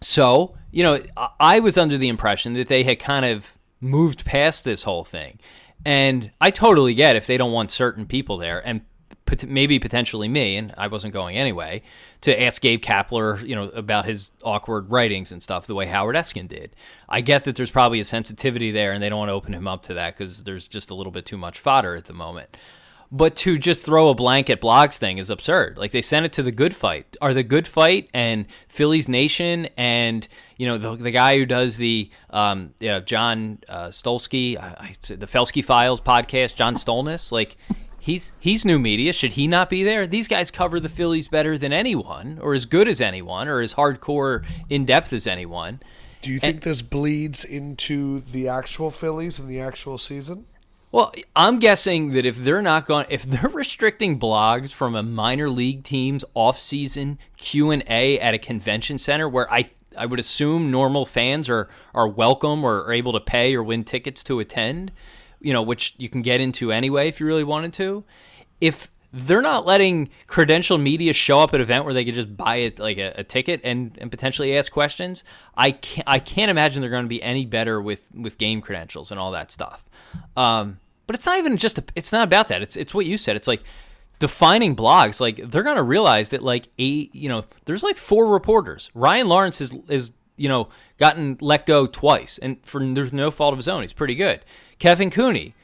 so, you know, I- was under the impression that they had kind of moved past this whole thing. And I totally get if they don't want certain people there. And maybe potentially me, and I wasn't going anyway, to ask Gabe Kapler, you know, about his awkward writings and stuff, the way Howard Eskin did. I get that there's probably a sensitivity there, and they don't want to open him up to that because there's just a little bit too much fodder at the moment. But to just throw a blanket blogs thing is absurd. Like they sent it to the Good Fight. Are the Good Fight and Phillies Nation and you know the, the guy who does the um, you know, John uh, Stolsky, I, I, the Felske Files podcast, John Stolnis, like he's he's new media. Should he not be there? These guys cover the Phillies better than anyone, or as good as anyone, or as hardcore in depth as anyone. Do you think this bleeds into the actual Phillies and the actual season? Well, I'm guessing that if they're not going, if they're restricting blogs from a minor league team's off-season Q and A at a convention center, where I I would assume normal fans are are welcome or are able to pay or win tickets to attend, you know, which you can get into anyway if you really wanted to. If they're not letting credential media show up at an event where they could just buy it like a, a, ticket and, and potentially ask questions. I can't I can't imagine they're going to be any better with with game credentials and all that stuff. Um, but it's not even just a, it's not about that. It's it's what you said. It's like defining blogs. Like they're gonna realize that like eight, you know, there's like four reporters. Ryan Lawrence is is you know gotten let go twice, and for there's no fault of his own. He's pretty good. Kevin Cooney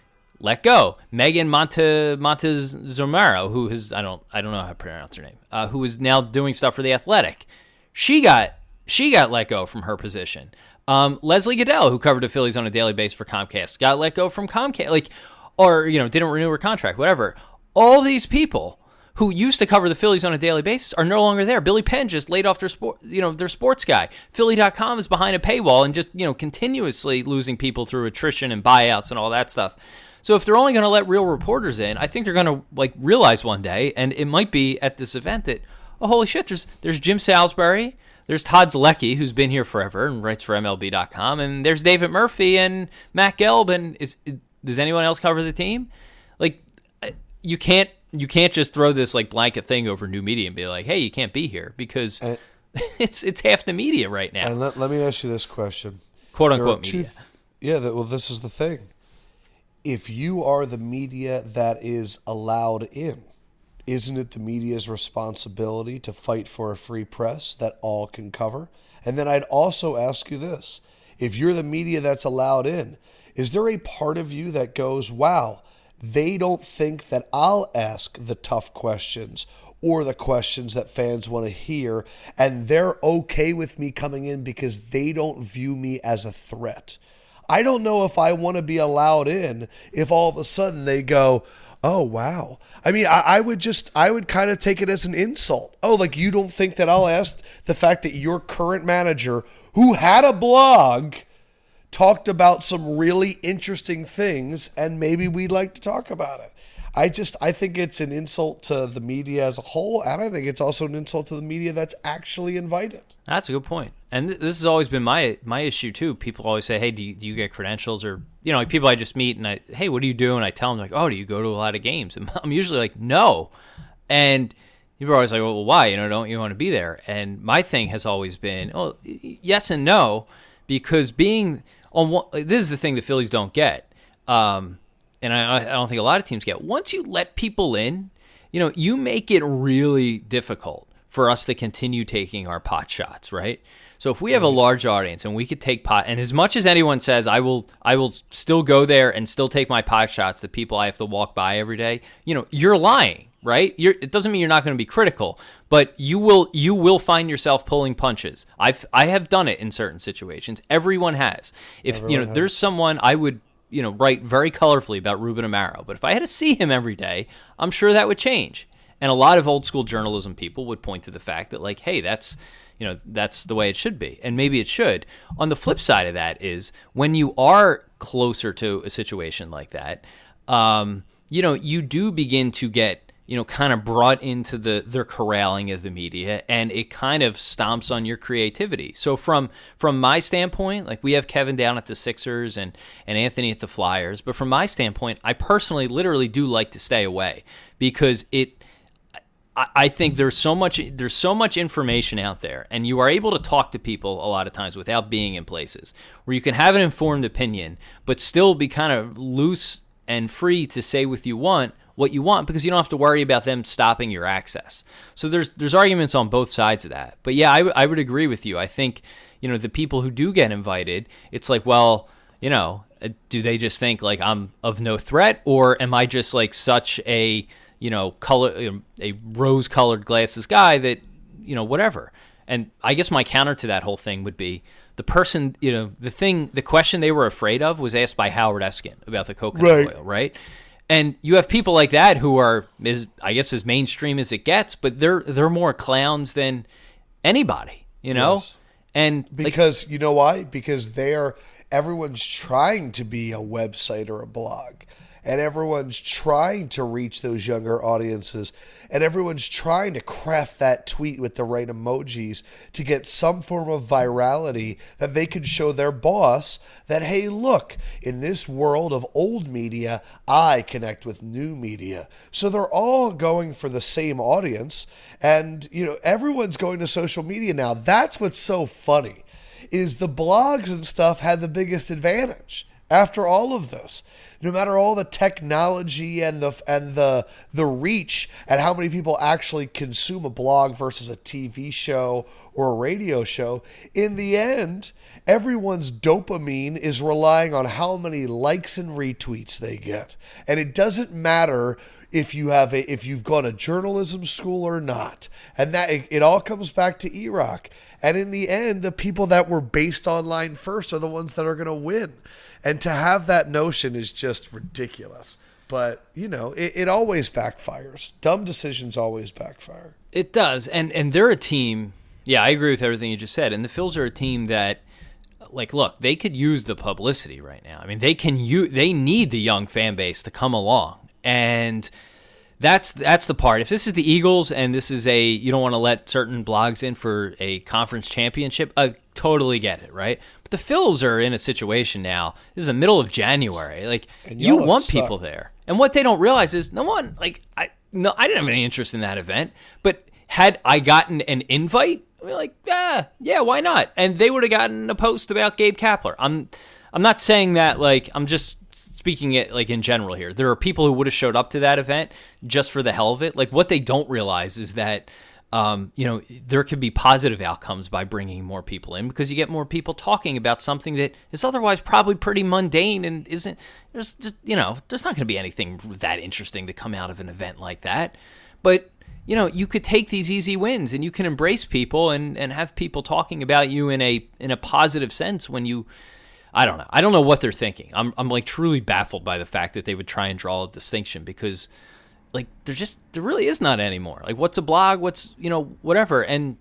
let go. Megan Monte Montezomero, who has I don't I don't know how to pronounce her name, uh, who is now doing stuff for the Athletic. She got she got let go from her position. Um, Leslie Gudel, who covered the Phillies on a daily basis for Comcast, got let go from Comcast. Like or you know didn't renew her contract, whatever. All these people who used to cover the Phillies on a daily basis are no longer there. Billy Penn just laid off their sport, you know, their sports guy. Philly.com is behind a paywall and just, you know, continuously losing people through attrition and buyouts and all that stuff. So if they're only going to let real reporters in, I think they're going to like realize one day, and it might be at this event that, oh holy shit, there's there's Jim Salisbury, there's Todd Zolecki, who's been here forever and writes for MLB.com, and there's David Murphy and Matt Gelb, and is does anyone else cover the team? Like, you can't you can't just throw this like blanket thing over new media and be like, hey, you can't be here because and, it's it's half the media right now. And let, let me ask you this question, quote unquote media. Two, yeah, that, well, this is the thing. If you are the media that is allowed in, isn't it the media's responsibility to fight for a free press that all can cover? And then I'd also ask you this if you're the media that's allowed in, is there a part of you that goes, wow, they don't think that I'll ask the tough questions or the questions that fans want to hear, and they're okay with me coming in because they don't view me as a threat? I don't know if I want to be allowed in if all of a sudden they go, oh wow i mean I, I, would just i would kind of take it as an insult oh like you don't think that i'll ask the fact that your current manager who had a blog talked about some really interesting things and maybe we'd like to talk about it. I just I think it's an insult to the media as a whole and I think it's also an insult to the media that's actually invited. That's a good point. And th- this has always been my my issue too. People always say, "Hey, do you, do you get credentials or you know, like people I just meet and I, "Hey, what do you do?" and I tell them like, "Oh, do you go to a lot of games?" And I'm usually like, "No." And people are always like, "Well, why? You know, don't you want to be there?" And my thing has always been, "Oh, yes and no," because being on one, this is the thing the Phillies don't get, um, and I, I don't think a lot of teams get. Once you let people in, you know, you make it really difficult for us to continue taking our pot shots, right? So if we have a large audience and we could take pot, and as much as anyone says, I will, I will still go there and still take my pot shots that people I have to walk by every day. You know, you're lying right? You're, it doesn't mean you're not going to be critical, but you will you will find yourself pulling punches. I've I have done it in certain situations. Everyone has. If Everyone you know, has. there's someone I would you know write very colorfully about Ruben Amaro, but if I had to see him every day, I'm sure that would change. And a lot of old school journalism people would point to the fact that like, hey, that's you know that's the way it should be, and maybe it should. On the flip side of that is when you are closer to a situation like that. Um, you know, you do begin to get you know, kind of brought into the their corralling of the media, and it kind of stomps on your creativity. So from from my standpoint, like we have Kevin down at the Sixers and and Anthony at the Flyers, but from my standpoint, I personally, literally, do like to stay away because it. I think there's so much there's so much information out there, and you are able to talk to people a lot of times without being in places where you can have an informed opinion, but still be kind of loose and free to say what you want what you want because you don't have to worry about them stopping your access. So there's there's arguments on both sides of that. But yeah, I, w- I would agree with you. I think you know the people who do get invited, it's like well, you know, uh, do they just think like I'm of no threat, or am I just like such a you know color a rose colored glasses guy that you know whatever. And I guess my counter to that whole thing would be the person, you know, the thing, the question they were afraid of was asked by Howard Eskin about the coconut Right. oil, right? And you have people like that who are, is I guess, as mainstream as it gets, but they're they're more clowns than anybody, you know. Yes. And like, because you know why? Because they are everyone's trying to be a website or a blog. And everyone's trying to reach those younger audiences. And everyone's trying to craft that tweet with the right emojis to get some form of virality that they can show their boss that, hey, look, in this world of old media, I connect with new media. So they're all going for the same audience. And, you know, everyone's going to social media now. That's what's so funny is the blogs and stuff had the biggest advantage after all of this. No matter all the technology and the and the the reach and how many people actually consume a blog versus a TV show or a radio show, in the end, everyone's dopamine is relying on how many likes and retweets they get. And it doesn't matter if you have a if you've gone to journalism school or not. And that it, it all comes back to E-Rock. And in the end, the people that were based online first are the ones that are going to win. And to have that notion is just ridiculous. But, you know, it, it always backfires. Dumb decisions always backfire. It does, and and they're a team. Yeah, I agree with everything you just said. And the Phils are a team that, like, look, they could use the publicity right now. I mean, they can use, they need the young fan base to come along, and that's that's the part. If this is the Eagles and this is a you don't want to let certain blogs in for a conference championship, I totally get it, right? The Phils are in a situation now. This is the middle of January. Like you want people there. And what they don't realize is no one like I no I didn't have any interest in that event, but had I gotten an invite, I'd be like, yeah, yeah, why not? And they would have gotten a post about Gabe Kapler. I'm I'm not saying that like I'm just speaking it like in general here. There are people who would have showed up to that event just for the hell of it. Like what they don't realize is that um, you know, there could be positive outcomes by bringing more people in because you get more people talking about something that is otherwise probably pretty mundane and isn't. There's, you know, there's not going to be anything that interesting to come out of an event like that. But you know, you could take these easy wins and you can embrace people and and have people talking about you in a in a positive sense when you. I don't know. I don't know what they're thinking. I'm I'm like truly baffled by the fact that they would try and draw a distinction because like there just there really is not anymore. Like what's a blog? What's you know whatever. And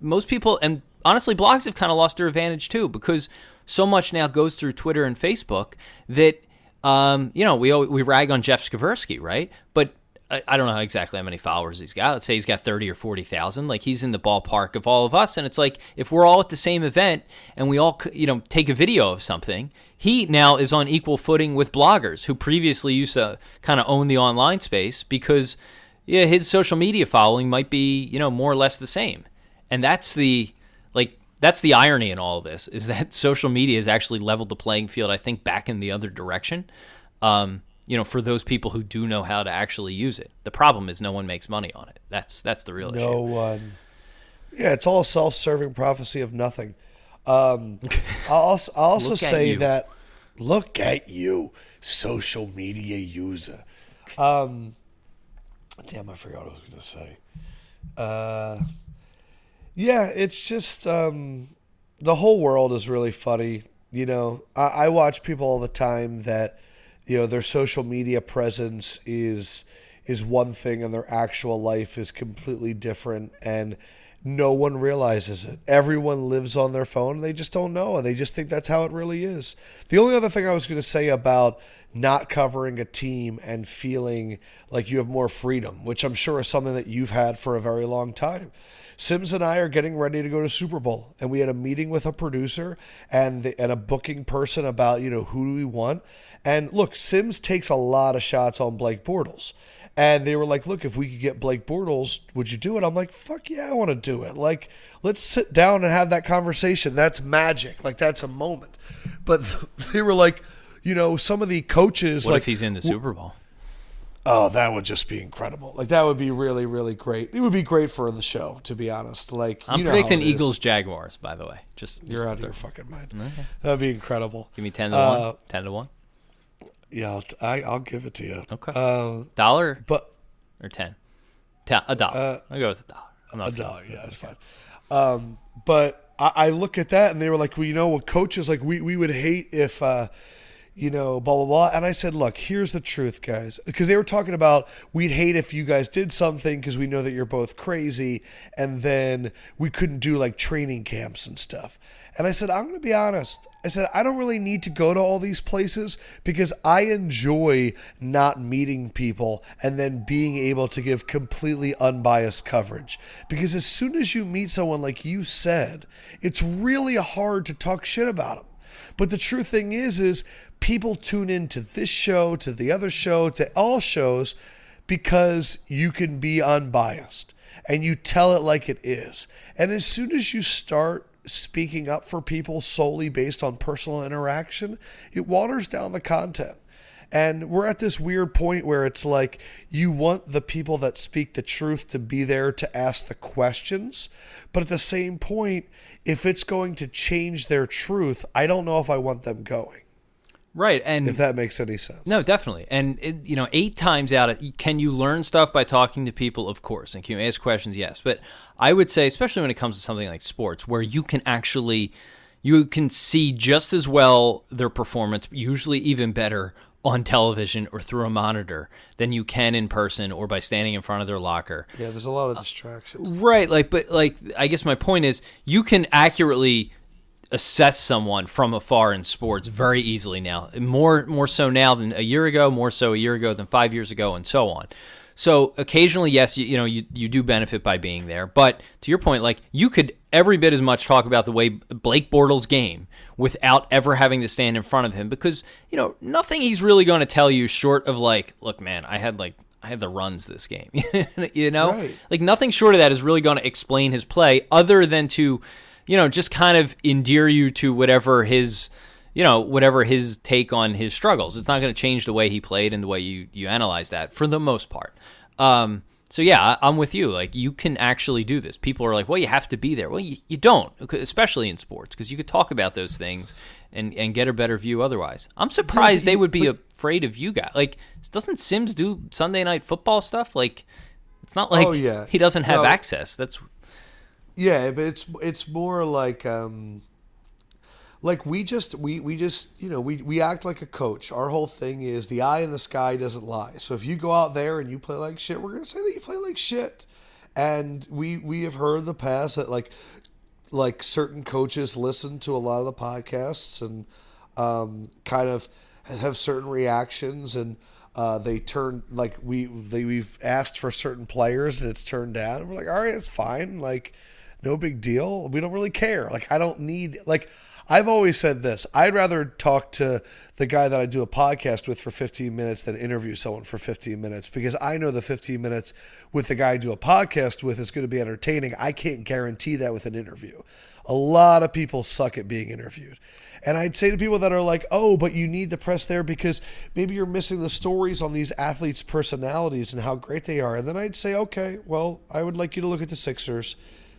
most people and honestly, blogs have kind of lost their advantage too because so much now goes through Twitter and Facebook that um, you know we we rag on Jeff Skversky, right? But I, don't know exactly how many followers he's got. Let's say he's got thirty or forty thousand. Like he's in the ballpark of all of us, and it's like if we're all at the same event and we all you know take a video of something, he now is on equal footing with bloggers who previously used to kind of own the online space because yeah, his social media following might be you know more or less the same, and that's the like that's the irony in all of this is that social media has actually leveled the playing field. I think back in the other direction. Um, you know, for those people who do know how to actually use it. The problem is no one makes money on it. That's that's the real No issue. one. Yeah, it's all self-serving prophecy of nothing. Um, I'll also, I'll also say that look at you, social media user. Um, damn, I forgot what I was going to say. Uh, yeah, it's just um, the whole world is really funny. You know, I, I watch people all the time that you know their social media presence is is one thing and their actual life is completely different and no one realizes it. Everyone lives on their phone and they just don't know and they just think that's how it really is. The only other thing i was going to say about not covering a team and feeling like you have more freedom which i'm sure is something that you've had for a very long time Sims and I are getting ready to go to Super Bowl, and we had a meeting with a producer and the, and a booking person about you know who do we want. And look, Sims takes a lot of shots on Blake Bortles, and they were like, "Look, if we could get Blake Bortles, would you do it?" I'm like, "Fuck yeah, I want to do it." Like, let's sit down and have that conversation. That's magic. Like that's a moment. But they were like, you know, some of the coaches What like if he's in the Super Bowl? Oh, that would just be incredible. Like that would be really, really great. It would be great for the show, to be honest. Like I'm you know how predicting it is. Eagles Jaguars. By the way, just, just You're out of your fucking mind. That'd be incredible. give me ten to Uh, one. Ten to one. Yeah, I'll, t- I, I'll give it to you. Okay. Um, Dollar but or ten? A dollar. I'll go with a dollar. I'm not Uh, a dollar, yeah, that's fine. Um, but I, I look at that and they were like, well, you know, what coaches like we we would hate if. Uh, you know, blah blah blah. And I said, look, here's the truth, guys, because they were talking about we'd hate if you guys did something because we know that you're both crazy, and then we couldn't do like training camps and stuff. And I said, I'm going to be honest. I said, I don't really need to go to all these places because I enjoy not meeting people and then being able to give completely unbiased coverage. Because as soon as you meet someone, like you said, it's really hard to talk shit about them. But the true thing is, is people tune in to this show, to the other show, to all shows because you can be unbiased and you tell it like it is. And as soon as you start speaking up for people solely based on personal interaction, it waters down the content. And we're at this weird point where it's like you want the people that speak the truth to be there to ask the questions. But at the same point, if it's going to change their truth, I don't know if I want them going, Right, and if that makes any sense. No, definitely. And it, you know, eight times out, of, can you learn stuff by talking to people? Of course. And can you ask questions? Yes. But I would say, especially when it comes to something like sports, where you can actually, you can see just as well their performance, usually even better on television or through a monitor than you can in person or by standing in front of their locker. Yeah, there's a lot of distractions. Right. Like, but like, I guess my point is, you can accurately assess someone from afar in sports mm-hmm. very easily now. More more so now than a year ago, more so a year ago than 5 years ago and so on. So occasionally yes, you, you know, you you do benefit by being there, but to your point like you could every bit as much talk about the way Blake Bortles game without ever having to stand in front of him because, you know, nothing he's really going to tell you short of like, look man, I had like I had the runs this game. you know? Right. Like nothing short of that is really going to explain his play other than to you know, just kind of endear you to whatever his, you know, whatever his take on his struggles. It's not going to change the way he played and the way you you analyze that for the most part. Um, so yeah, I'm with you. Like you can actually do this. People are like, well, you have to be there. Well, you, you don't, especially in sports, because you could talk about those things and and get a better view otherwise. I'm surprised they would be afraid of you guys. Like, doesn't Sims do Sunday night football stuff? Like, it's not like Oh, yeah. he doesn't have No. access. That's Yeah, but it's it's more like um like we just we we just you know we we act like a coach. Our whole thing is the eye in the sky doesn't lie. So if you go out there and you play like shit, we're gonna say that you play like shit. And we we have heard in the past that like like certain coaches listen to a lot of the podcasts and um, kind of have certain reactions and uh, they turn like we they we've asked for certain players and it's turned down and we're like all right it's fine like no big deal. We don't really care. Like I don't need like I've always said this I'd rather talk to the guy that I do a podcast with for 15 minutes than interview someone for 15 minutes because I know the 15 minutes with the guy I do a podcast with is going to be entertaining. I can't guarantee that with an interview. A lot of people suck at being interviewed. And I'd say to people that are like, oh, but you need the press there because maybe you're missing the stories on these athletes' personalities and how great they are. And then I'd say, okay, well, I would like you to look at the Sixers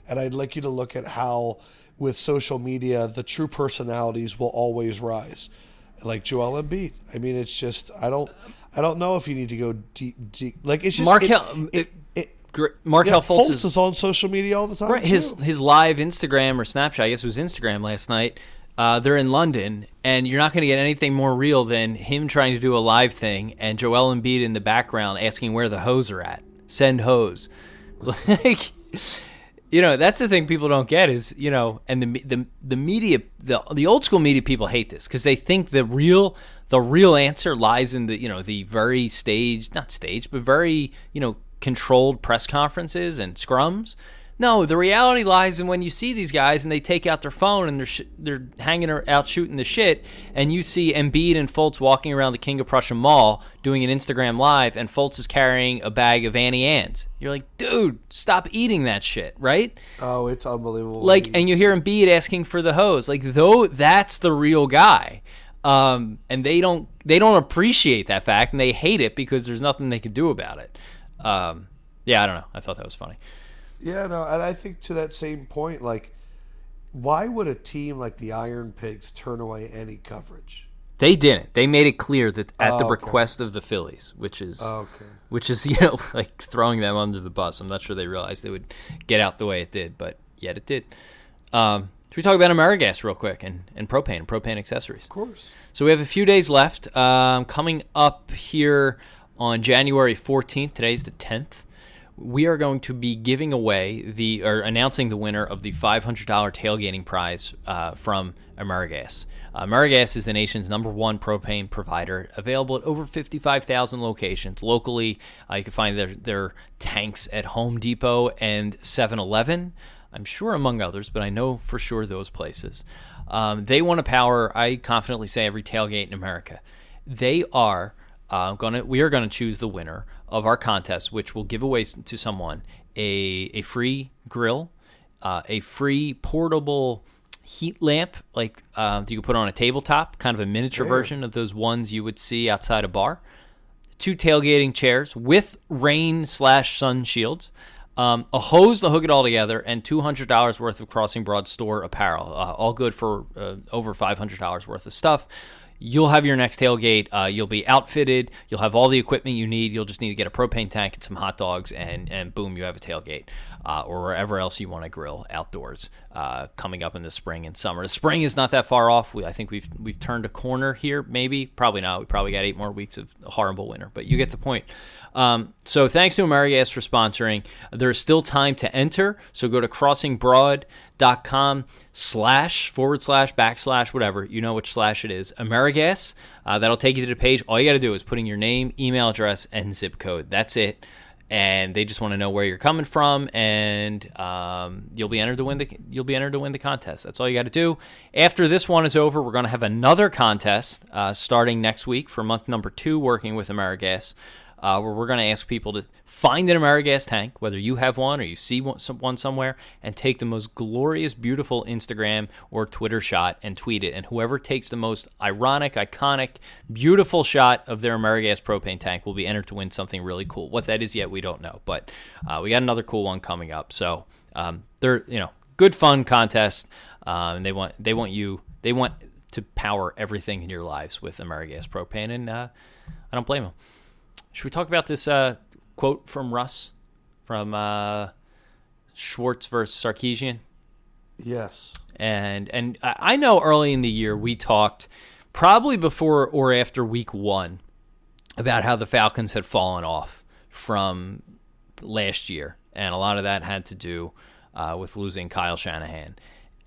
and I'd like you to look at how with social media, the true personalities will always rise. Like Joel Embiid. I mean, it's just, I don't, I don't know if you need to go deep, deep. Like, it's just, Markelle. it, it, Gr- Markelle yeah, Fultz Fultz is, is on social media all the time. right, his too. his live Instagram or Snapchat. I guess it was Instagram last night. Uh, they're in London, and you're not going to get anything more real than him trying to do a live thing and Joel Embiid in the background asking where the hose are at. Send hose. Like, you know, that's the thing people don't get is you know, and the the the media, the the old school media people hate this because they think the real the real answer lies in the you know the very staged, not staged, but very you know controlled press conferences and scrums. No, the reality lies in when you see these guys and they take out their phone and they're sh- they're hanging out shooting the shit, and you see Embiid and Fultz walking around the King of Prussia Mall doing an Instagram live, and Fultz is carrying a bag of Auntie Anne's. You're like, dude, stop eating that shit, right? oh, it's unbelievable. Like, and you hear Embiid asking for the hose. Like, though, that's the real guy. Um, and they don't they don't appreciate that fact and they hate it because there's nothing they can do about it. Um, yeah, I don't know. I thought that was funny. Yeah, no, and I think to that same point, like, why would a team like the Iron Pigs turn away any coverage? They didn't. They made it clear that at Oh, the okay. request of the Phillies, which is Okay. which is you know like throwing them under the bus. I'm not sure they realized they would get out the way it did, but yet it did. Um, should we talk about Amerigas real quick and, and propane and propane accessories? Of course. So we have a few days left. Um, coming up here on January 14th, today's the 10th, we are going to be giving away the, or announcing the winner of the $500 tailgating prize uh, from Amerigas. Uh, Amerigas is the nation's number one propane provider, available at over 55,000 locations. Locally, uh, you can find their, their tanks at Home Depot and 7 Eleven. I'm sure among others, but I know for sure those places. Um, they want to power, I confidently say, every tailgate in America. They are uh, gonna, we are gonna choose the winner of our contest, which will give away to someone a a free grill, uh, a free portable heat lamp, like uh, that you put on a tabletop, kind of a miniature version of those ones you would see outside a bar two tailgating chairs with rain slash sun shields, um, a hose to hook it all together, and two hundred dollars worth of Crossing Broad store apparel. Uh, all good for uh, over five hundred dollars worth of stuff. You'll have your next tailgate. Uh, you'll be outfitted. You'll have all the equipment you need. You'll just need to get a propane tank and some hot dogs, and and boom, you have a tailgate, uh, or wherever else you want to grill outdoors. Uh, coming up in the spring and summer. The spring is not that far off. We, I think we've we've turned a corner here. Maybe, probably not. We probably got eight more weeks of horrible winter, but you get the point. Um, so thanks to Amerigas for sponsoring. There's still time to enter, so go to crossingbroad.com slash forward slash backslash whatever you know which slash it is. Amerigas. Uh, that'll take you to the page. All you got to do is put in your name, email address, and zip code. That's it and they just want to know where you're coming from, and um, you'll be entered to win the you'll be entered to win the contest. That's all you got to do. After this one is over, we're going to have another contest uh, starting next week for month number two, working with Amerigas. Uh, where we're going to ask people to find an Amerigas tank, whether you have one or you see one, some- one somewhere, and take the most glorious, beautiful Instagram or Twitter shot and tweet it. And whoever takes the most ironic, iconic, beautiful shot of their Amerigas propane tank will be entered to win something really cool. What that is yet, we don't know, but uh, we got another cool one coming up. So um, they're you know good fun contest, uh, and they want they want you they want to power everything in your lives with Amerigas propane, and uh, I don't blame them. Should we talk about this uh, quote from Russ from uh, Schwartz versus Sarkisian? Yes. and and I know early in the year we talked probably before or after week one about how the Falcons had fallen off from last year, and a lot of that had to do uh, with losing Kyle Shanahan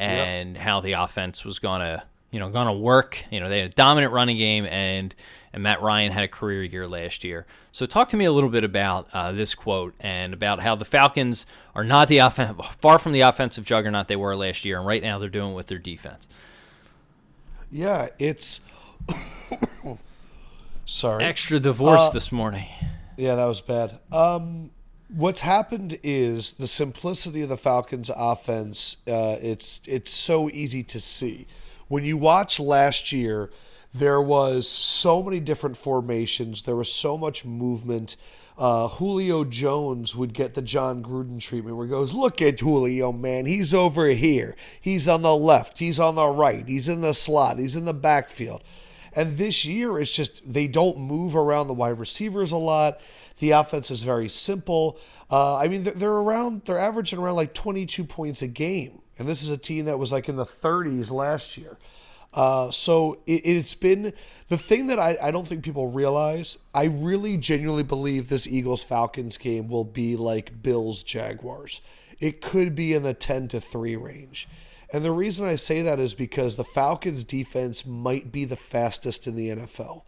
and how the offense was gonna you know gonna work. You know they had a dominant running game and and Matt Ryan had a career year last year. So talk to me a little bit about uh, this quote and about how the Falcons are not the off- far from the offensive juggernaut they were last year, and right now they're doing with their defense. Yeah, it's. Sorry. Extra divorce Uh, this morning. Yeah, that was bad. Um, what's happened is the simplicity of the Falcons' offense. Uh, it's it's so easy to see when you watch last year. There was so many different formations. There was so much movement. Uh, Julio Jones would get the Jon Gruden treatment where he goes, Look at Julio, man. He's over here. He's on the left. He's on the right. He's in the slot. He's in the backfield. And this year, it's just they don't move around the wide receivers a lot. The offense is very simple. Uh, I mean, they're- around, they're averaging around like 22 points a game. And this is a team that was like in the 30s last year. Uh, so it, it's been the thing that I, I don't think people realize. I really genuinely believe this Eagles Falcons game will be like Bills Jaguars. It could be in the 10 to 3 range. And the reason I say that is because the Falcons defense might be the fastest in the NFL.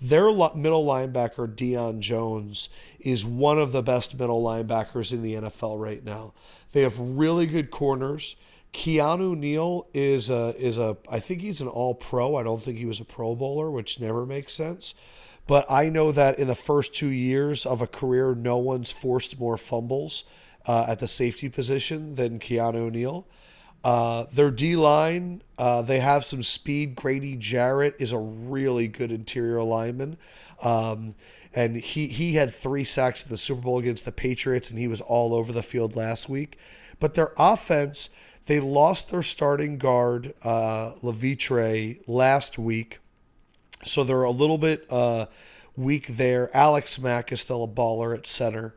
Their middle linebacker, Deion Jones, is one of the best middle linebackers in the NFL right now. They have really good corners. Keanu Neal is a is a I think he's an all pro. I don't think he was a pro bowler, which never makes sense. But I know that in the first two years of a career, no one's forced more fumbles uh, at the safety position than Keanu Neal. Uh, their D line, uh, they have some speed. Grady Jarrett is a really good interior lineman. Um, and he, he had three sacks at the Super Bowl against the Patriots, and he was all over the field last week. But their offense, they lost their starting guard, uh, Levitre, last week. So they're a little bit uh, weak there. Alex Mack is still a baller at center.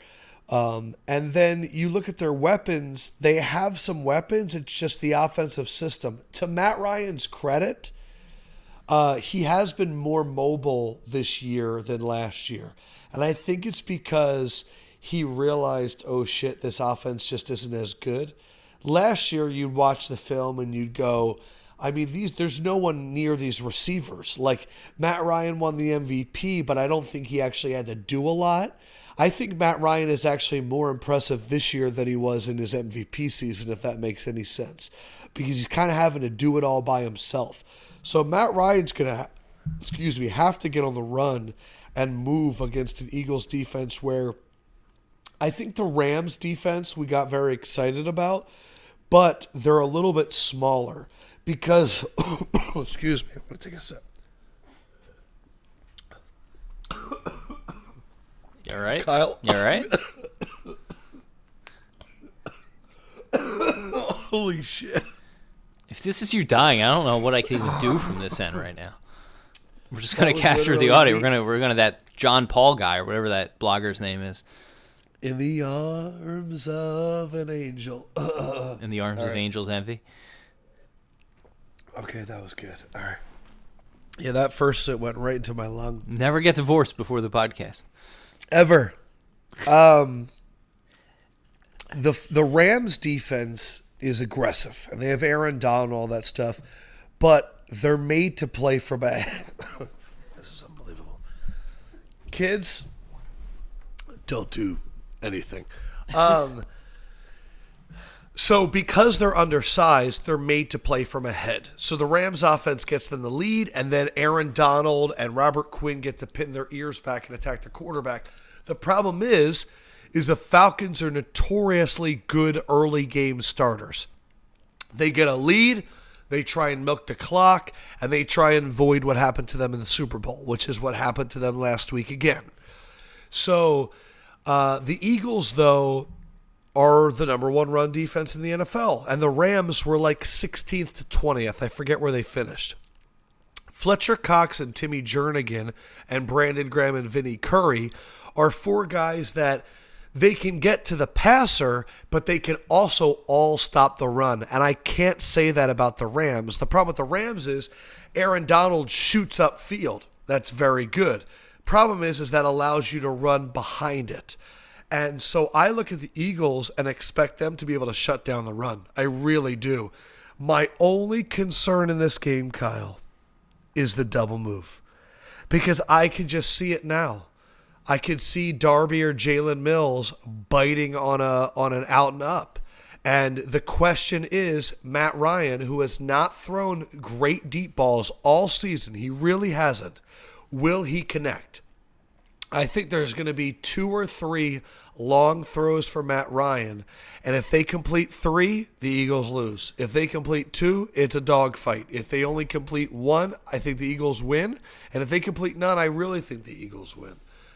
Um, and then you look at their weapons, they have some weapons. It's just the offensive system. To Matt Ryan's credit, uh, he has been more mobile this year than last year. And I think it's because he realized, oh shit, this offense just isn't as good. Last year, you'd watch the film and you'd go, I mean, these there's no one near these receivers. Like Matt Ryan won the MVP, but I don't think he actually had to do a lot. I think Matt Ryan is actually more impressive this year than he was in his MVP season, if that makes any sense, because he's kind of having to do it all by himself. So Matt Ryan's gonna, excuse me, have to get on the run and move against an Eagles defense where I think the Rams defense we got very excited about, but they're a little bit smaller because, excuse me, I'm gonna take a sip. You all right? Kyle. You all right? Holy shit. If this is you dying, I don't know what I can even do from this end right now. We're just gonna capture the audio. me. We're gonna we're gonna that John Paul guy or whatever that blogger's name is In the arms of an angel. in the arms of Angel's Envy. okay, that was good. All right. Yeah, that first sip went right into my lung. Never get divorced before the podcast. Ever. Um, the the Rams defense is aggressive, and they have Aaron Donald, all that stuff, but they're made to play from a. this is unbelievable. Kids, don't do anything. Um, so because they're undersized, they're made to play from ahead. So the Rams offense gets them the lead, and then Aaron Donald and Robert Quinn get to pin their ears back and attack the quarterback. The problem is, is the Falcons are notoriously good early game starters. They get a lead, they try and milk the clock, and they try and void what happened to them in the Super Bowl, which is what happened to them last week again. So uh, the Eagles, though, are the number one run defense in the NFL, and the Rams were like 16th to 20th. I forget where they finished. Fletcher Cox and Timmy Jernigan and Brandon Graham and Vinny Curry are four guys that they can get to the passer, but they can also all stop the run. And I can't say that about the Rams. The problem with the Rams is Aaron Donald shoots up field. That's very good. Problem is, is that allows you to run behind it. And so I look at the Eagles and expect them to be able to shut down the run. I really do. My only concern in this game, Kyle, is the double move. Because I can just see it now. I could see Darby or Jalen Mills biting on a on an out and up. And the question is, Matt Ryan, who has not thrown great deep balls all season, he really hasn't. Will he connect? I think there's going to be two or three long throws for Matt Ryan. And if they complete three, the Eagles lose. If they complete two, it's a dogfight. If they only complete one, I think the Eagles win. And if they complete none, I really think the Eagles win.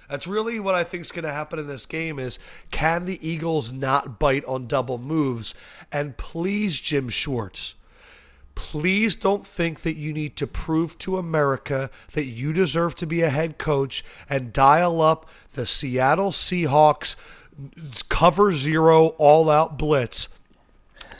That's really what I think is going to happen in this game is can the Eagles not bite on double moves? And please, Jim Schwartz, please don't think that you need to prove to America that you deserve to be a head coach and dial up the Seattle Seahawks cover zero all out blitz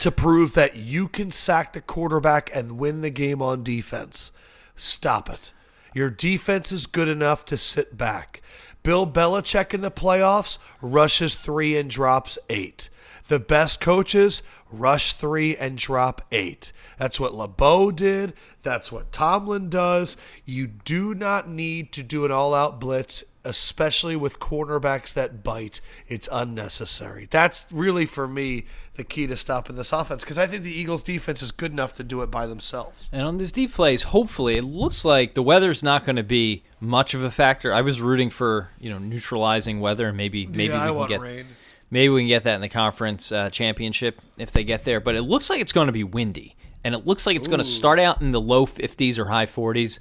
to prove that you can sack the quarterback and win the game on defense. Stop it. Your defense is good enough to sit back. Bill Belichick in the playoffs rushes three and drops eight. The best coaches rush three and drop eight. That's what LeBeau did. That's what Tomlin does. You do not need to do an all out blitz, especially with cornerbacks that bite. It's unnecessary. That's really, for me, the key to stopping this offense because I think the Eagles' defense is good enough to do it by themselves. And on these deep plays, hopefully, it looks like the weather's not going to be much of a factor. I was rooting for you know neutralizing weather, and maybe maybe yeah, we can get rain. Maybe we can get that in the conference uh, championship if they get there. But it looks like it's going to be windy, and it looks like it's going to start out in the low 50s or high 40s.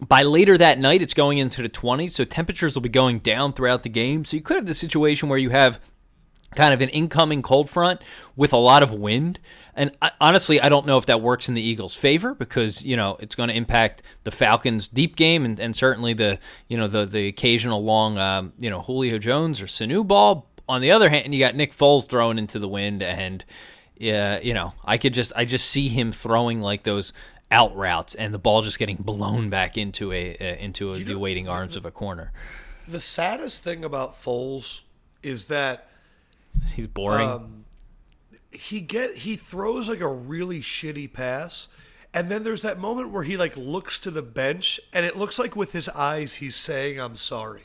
By later that night, it's going into the 20s, so temperatures will be going down throughout the game. So you could have the situation where you have kind of an incoming cold front with a lot of wind. And I, honestly, I don't know if that works in the Eagles' favor because you know it's going to impact the Falcons' deep game and, and certainly the you know the the occasional long um, you know Julio Jones or Sanu ball. On the other hand, you got Nick Foles thrown into the wind, and yeah, you know I could just I just see him throwing like those out routes and the ball just getting blown back into a uh, into a, the waiting arms of a corner. The saddest thing about Foles is that He's boring. Um, he get he throws like a really shitty pass and then there's that moment where he like looks to the bench and it looks like with his eyes he's saying i'm sorry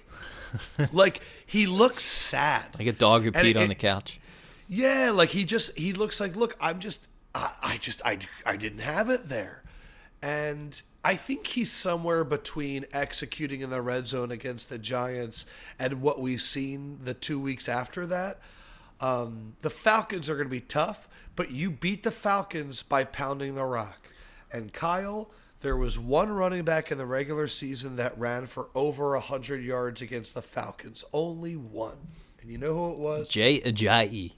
like he looks sad like a dog who peed on the couch. yeah like he just he looks like look i'm just i, I just I, I didn't have it there and i think he's somewhere between executing in the red zone against the giants and what we've seen the two weeks after that um, the Falcons are going to be tough, but you beat the Falcons by pounding the rock. And Kyle, there was one running back in the regular season that ran for over 100 yards against the Falcons. Only one. And you know who it was? Jay Ajayi.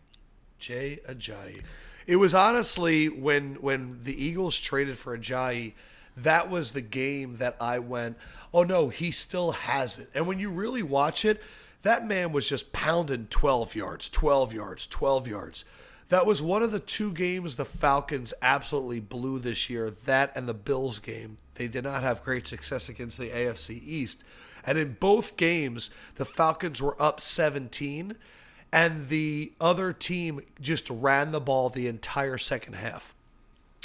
Jay Ajayi. It was honestly when when the Eagles traded for Ajayi, that was the game that I went, oh no, he still has it. And when you really watch it, that man was just pounding 12 yards, 12 yards, 12 yards. That was one of the two games the Falcons absolutely blew this year. That and the Bills game. They did not have great success against the AFC East. And in both games, the Falcons were up 17 and the other team just ran the ball the entire second half.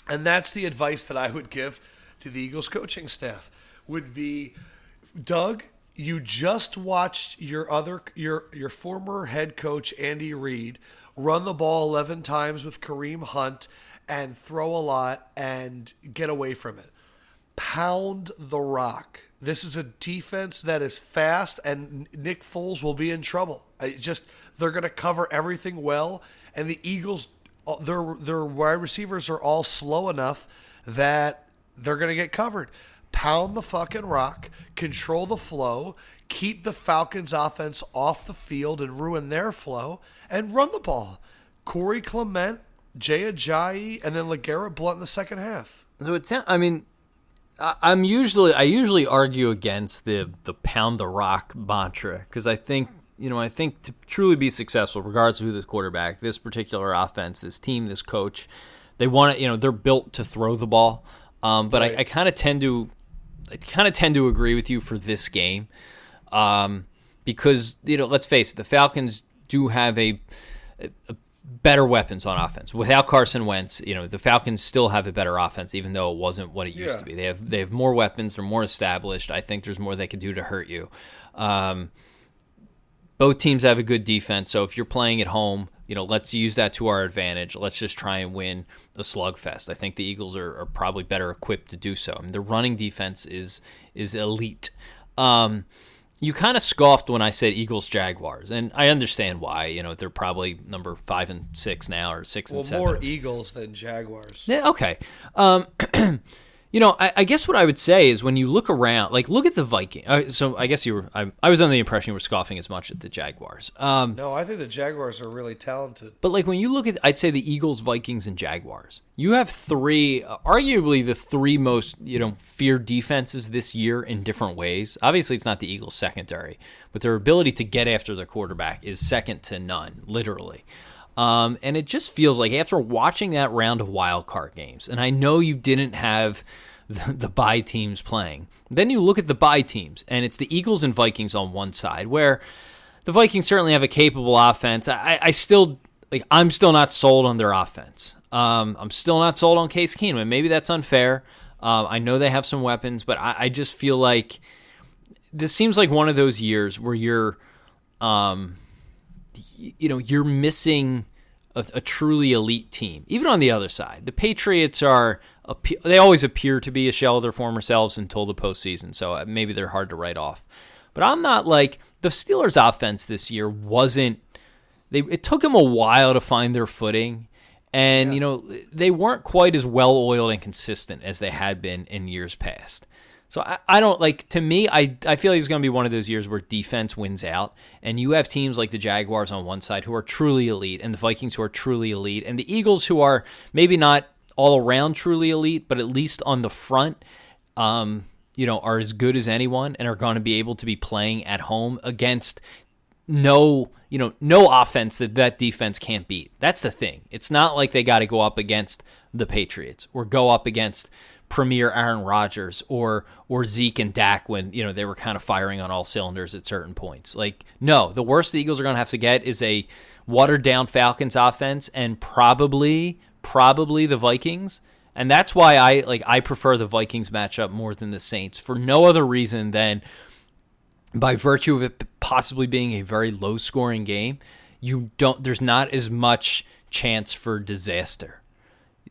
And that's the advice that I would give to the Eagles coaching staff would be Doug, you just watched your other your your former head coach Andy Reid run the ball 11 times with Kareem Hunt and throw a lot and get away from it. Pound the rock. This is a defense that is fast and Nick Foles will be in trouble. Just they're going to cover everything well and the Eagles uh, their their wide receivers are all slow enough that they're going to get covered. Pound the fucking rock, control the flow, keep the Falcons offense off the field and ruin their flow, and run the ball. Corey Clement, Jay Ajayi, and then LeGarrette Blunt in the second half. So it sounds. I mean, I, I'm usually I usually argue against the the pound the rock mantra because I think you know I think to truly be successful, regardless of who the quarterback, this particular offense, this team, this coach, they want to. You know, they're built to throw the ball. Um, but I, I kind of tend to, I kind of tend to agree with you for this game, um, because you know, let's face it, the Falcons do have a, a, a better weapons on offense. Without Carson Wentz, you know, the Falcons still have a better offense, even though it wasn't what it used Yeah. to be. They have they have more weapons. They're more established. I think there's more they can do to hurt you. Um, both teams have a good defense, so if you're playing at home, you know, let's use that to our advantage. Let's just try and win a slugfest. I think the Eagles are, are probably better equipped to do so. I mean, the running defense is is elite. Um, you kind of scoffed when I said Eagles Jaguars, and I understand why. You know, they're probably number five and six now, or six Well, and seven. more Eagles than Jaguars. Yeah, okay. Um, you know, I, I guess what I would say is when you look around, like look at the Viking. Uh, so I guess you were. I, I was under the impression you were scoffing as much at the Jaguars. Um, No, I think the Jaguars are really talented. but like when you look at, I'd say the Eagles, Vikings, and Jaguars. You have three, uh, arguably the three most you know feared defenses this year in different ways. Obviously, it's not the Eagles' secondary, but their ability to get after the quarterback is second to none, literally. Um, and it just feels like after watching that round of wild card games, and I know you didn't have the, the bye teams playing. Then you look at the bye teams, and it's the Eagles and Vikings on one side, where the Vikings certainly have a capable offense. I, I still like. I'm still not sold on their offense. Um, I'm still not sold on Case Keenum. And maybe that's unfair. Um, I know they have some weapons, but I, I just feel like this seems like one of those years where you're, um, you know, you're missing a, a truly elite team. Even on the other side, the Patriots are they always appear to be a shell of their former selves until the postseason, so uh, maybe they're hard to write off. But I'm not like the Steelers' offense this year wasn't they it took them a while to find their footing. And you know they weren't quite as well oiled and consistent as they had been in years past. So I, I don't like to me I, I feel like it's going to be one of those years where defense wins out and you have teams like the Jaguars on one side who are truly elite and the Vikings who are truly elite and the Eagles who are maybe not all around truly elite but at least on the front um, you know are as good as anyone and are going to be able to be playing at home against no you know no offense that that defense can't beat. That's the thing. It's not like they got to go up against the Patriots or go up against premier Aaron Rodgers or or Zeke and Dak when you know they were kind of firing on all cylinders at certain points. Like no, the worst the Eagles are going to have to get is a watered down Falcons offense and probably probably the Vikings. And that's why I like I prefer the Vikings matchup more than the Saints for no other reason than by virtue of it possibly being a very low scoring game, you don't there's not as much chance for disaster.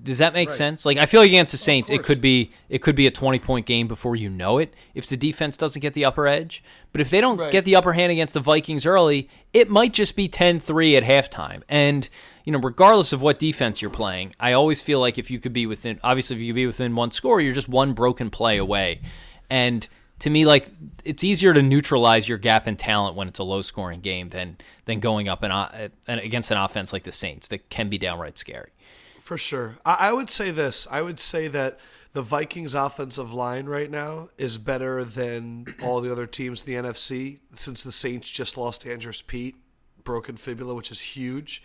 Does that make Right. sense? Like I feel like against the Saints, it could be it could be a twenty point game before you know it if the defense doesn't get the upper edge. But if they don't Right. get the upper hand against the Vikings early, it might just be 10-3 at halftime. And you know, regardless of what defense you're playing, I always feel like if you could be within obviously if you could be within one score, you're just one broken play away. And to me, like it's easier to neutralize your gap in talent when it's a low scoring game than than going up and against an offense like the Saints that can be downright scary. For sure. I, I would say this. I would say that the Vikings offensive line right now is better than all the other teams in the NFC since the Saints just lost Andrus Peat, broken fibula, which is huge.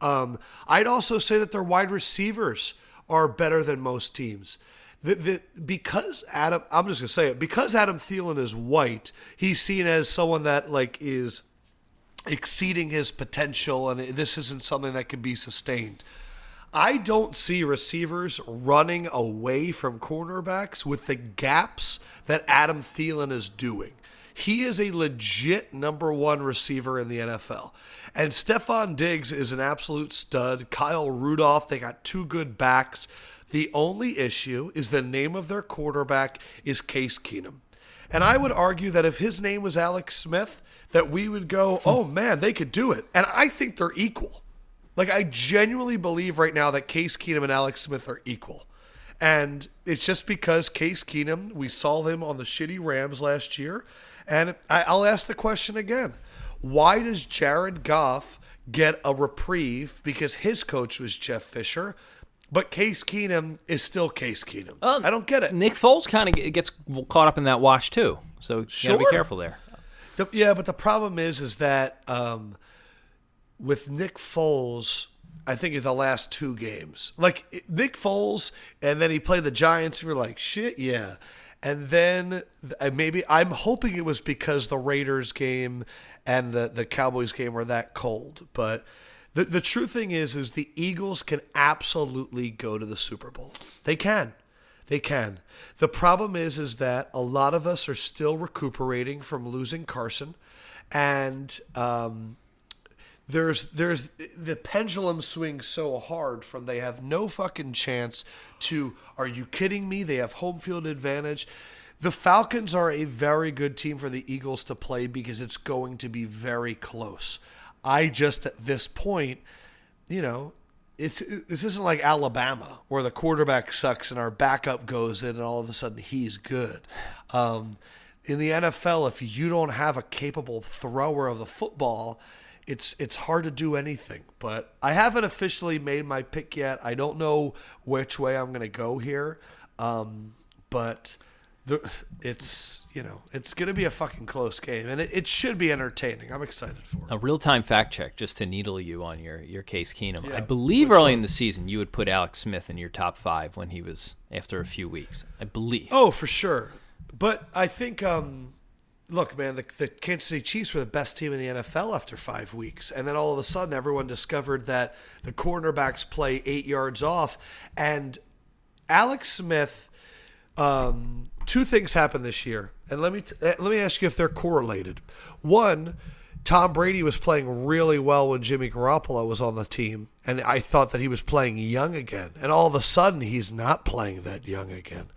Um, I'd also say that their wide receivers are better than most teams. The, the, because Adam, I'm just gonna say it. Because Adam Thielen is white, he's seen as someone that like is exceeding his potential, and this isn't something that can be sustained. I don't see receivers running away from cornerbacks with the gaps that Adam Thielen is doing. He is a legit number one receiver in the NFL. And Stefon Diggs is an absolute stud. Kyle Rudolph, they got two good backs. The only issue is the name of their quarterback is Case Keenum. And I would argue that if his name was Alex Smith, that we would go, hmm. oh man, they could do it. And I think they're equal. Like I genuinely believe right now that Case Keenum and Alex Smith are equal. And it's just because Case Keenum, we saw him on the shitty Rams last year. And I, I'll ask the question again. Why does Jared Goff get a reprieve because his coach was Jeff Fisher, but Case Keenum is still Case Keenum? Um, I don't get it. Nick Foles kind of gets caught up in that wash too, so you gotta be careful there. The, yeah, but the problem is, is that um, with Nick Foles, I think in the last two games, like Nick Foles, and then he played the Giants. and We were like, shit, yeah. And then maybe I'm hoping it was because the Raiders game and the the Cowboys game were that cold, but. The, the true thing is is the Eagles can absolutely go to the Super Bowl. They can. They can. The problem is is that a lot of us are still recuperating from losing Carson, and um, there's there's the pendulum swings so hard from they have no fucking chance to. Are you kidding me? They have home field advantage. The Falcons are a very good team for the Eagles to play because it's going to be very close. I just at this point, you know, it's this isn't like Alabama where the quarterback sucks and our backup goes in and all of a sudden he's good. Um, in the NFL, if you don't have a capable thrower of the football, it's it's hard to do anything. But I haven't officially made my pick yet. I don't know which way I'm going to go here. Um, but the, it's you know it's going to be a fucking close game, and it, it should be entertaining. I'm excited for it. A real time fact check just to needle you on your your case Keenum. I believe early one? in the season you would put Alex Smith in your top five when he was after a few weeks. I believe. Oh, for sure. But I think, um, look, man, the, the Kansas City Chiefs were the best team in the NFL after five weeks. And then all of a sudden, everyone discovered that the cornerbacks play eight yards off. And Alex Smith, um, two things happened this year. And let me, t- uh, let me ask you if they're correlated. One, Tom Brady was playing really well when Jimmy Garoppolo was on the team, and I thought that he was playing young again. And all of a sudden, he's not playing that young again.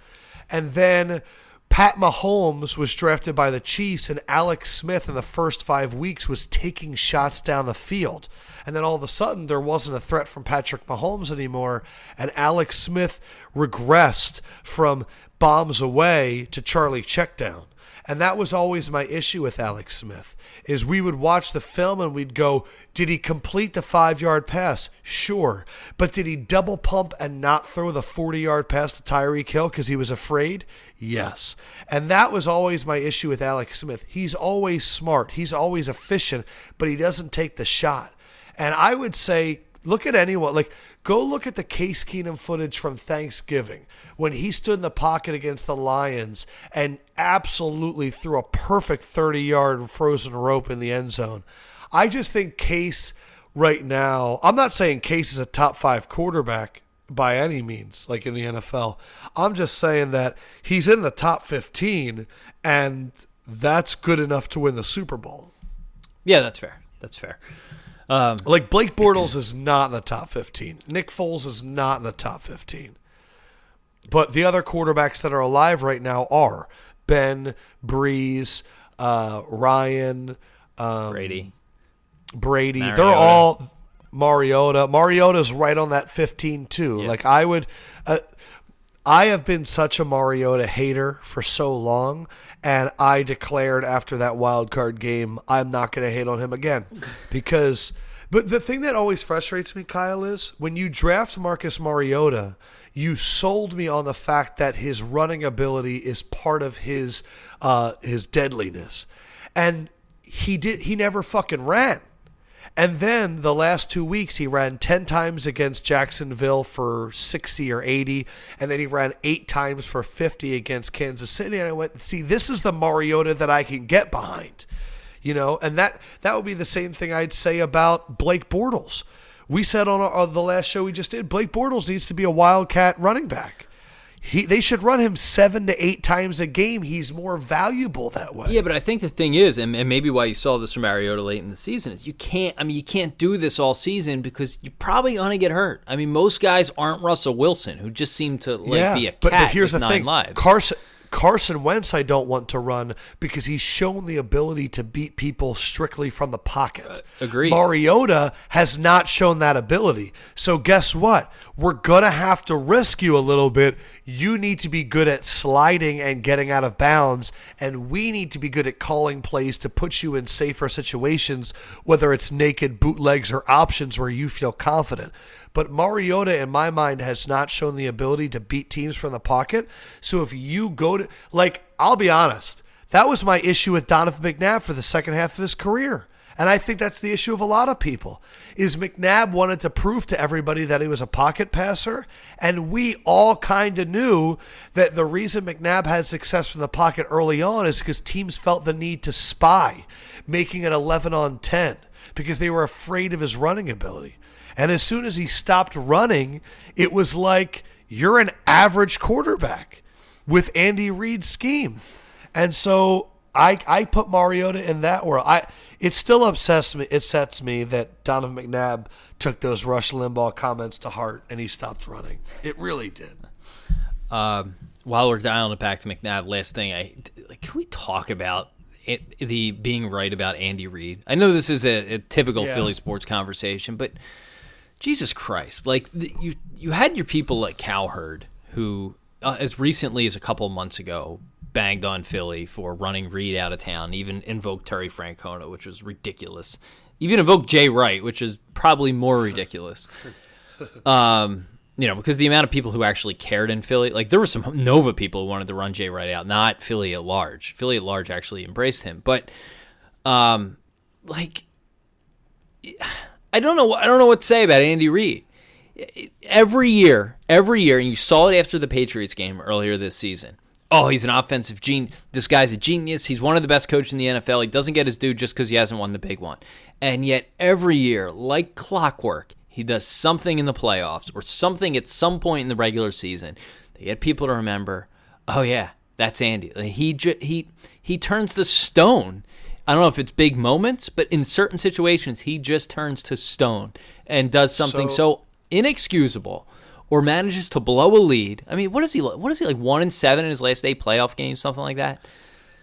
And then Pat Mahomes was drafted by the Chiefs, and Alex Smith in the first five weeks was taking shots down the field. And then all of a sudden, there wasn't a threat from Patrick Mahomes anymore, and Alex Smith regressed from bombs away to Charlie checkdown. And that was always my issue with Alex Smith is we would watch the film and we'd go, did he complete the 5-yard pass? Sure. But did he double pump and not throw the 40-yard pass to Tyreek Hill cuz he was afraid? Yes. And that was always my issue with Alex Smith. He's always smart, he's always efficient, but he doesn't take the shot. And I would say Look at anyone. Like, go look at the Case Keenum footage from Thanksgiving when he stood in the pocket against the Lions and absolutely threw a perfect 30 yard frozen rope in the end zone. I just think Case right now, I'm not saying Case is a top five quarterback by any means, like in the NFL. I'm just saying that he's in the top 15, and that's good enough to win the Super Bowl. Yeah, that's fair. That's fair. Um, like Blake Bortles is not in the top 15. Nick Foles is not in the top 15. But the other quarterbacks that are alive right now are Ben, Brees, uh, Ryan, um, Brady. Brady. Mariota. They're all Mariota. Mariota's right on that 15 too. Like I would uh, I have been such a Mariota hater for so long and I declared after that wild card game, I'm not going to hate on him again because. But the thing that always frustrates me, Kyle, is when you draft Marcus Mariota, you sold me on the fact that his running ability is part of his uh, his deadliness, and he did. He never fucking ran. And then the last two weeks, he ran 10 times against Jacksonville for 60 or 80. And then he ran eight times for 50 against Kansas City. And I went, see, this is the Mariota that I can get behind. You know, and that that would be the same thing I'd say about Blake Bortles. We said on, our, on the last show we just did, Blake Bortles needs to be a wildcat running back. He, they should run him seven to eight times a game. He's more valuable that way. Yeah, but I think the thing is, and, and maybe why you saw this from Mariota late in the season is you can't. I mean, you can't do this all season because you're probably gonna get hurt. I mean, most guys aren't Russell Wilson, who just seem to like yeah, be a cat but, but here's with the nine thing. lives. Carson Carson Wentz, I don't want to run because he's shown the ability to beat people strictly from the pocket. Uh, agreed. Mariota has not shown that ability. So, guess what? We're going to have to risk you a little bit. You need to be good at sliding and getting out of bounds, and we need to be good at calling plays to put you in safer situations, whether it's naked bootlegs or options where you feel confident. But Mariota, in my mind, has not shown the ability to beat teams from the pocket. So if you go to, like, I'll be honest, that was my issue with Donovan McNabb for the second half of his career. And I think that's the issue of a lot of people. Is McNabb wanted to prove to everybody that he was a pocket passer, and we all kind of knew that the reason McNabb had success from the pocket early on is because teams felt the need to spy, making it 11 on 10 because they were afraid of his running ability. And as soon as he stopped running, it was like you're an average quarterback with Andy Reid's scheme. And so I I put Mariota in that world. I it still upsets me it sets me that Donovan McNabb took those Rush Limbaugh comments to heart and he stopped running. It really did. Um, while we're dialing it back to McNabb, last thing I like, can we talk about it, the being right about Andy Reid? I know this is a, a typical yeah. Philly sports conversation, but Jesus Christ! Like you, you had your people like Cowherd, who uh, as recently as a couple months ago banged on Philly for running Reid out of town. Even invoked Terry Francona, which was ridiculous. Even invoked Jay Wright, which is probably more ridiculous. Um, you know, because the amount of people who actually cared in Philly, like there were some Nova people who wanted to run Jay Wright out, not Philly at large. Philly at large actually embraced him, but um, like I don't know. I don't know what to say about Andy Reid. Every year, every year, and you saw it after the Patriots game earlier this season. Oh, he's an offensive genius. This guy's a genius. He's one of the best coaches in the NFL. He doesn't get his due just because he hasn't won the big one. And yet, every year, like clockwork, he does something in the playoffs or something at some point in the regular season. They get people to remember. Oh yeah, that's Andy. He he he turns the stone I don't know if it's big moments, but in certain situations, he just turns to stone and does something so, so inexcusable or manages to blow a lead. I mean, what is he? What is he like? One and seven in his last eight playoff games, something like that.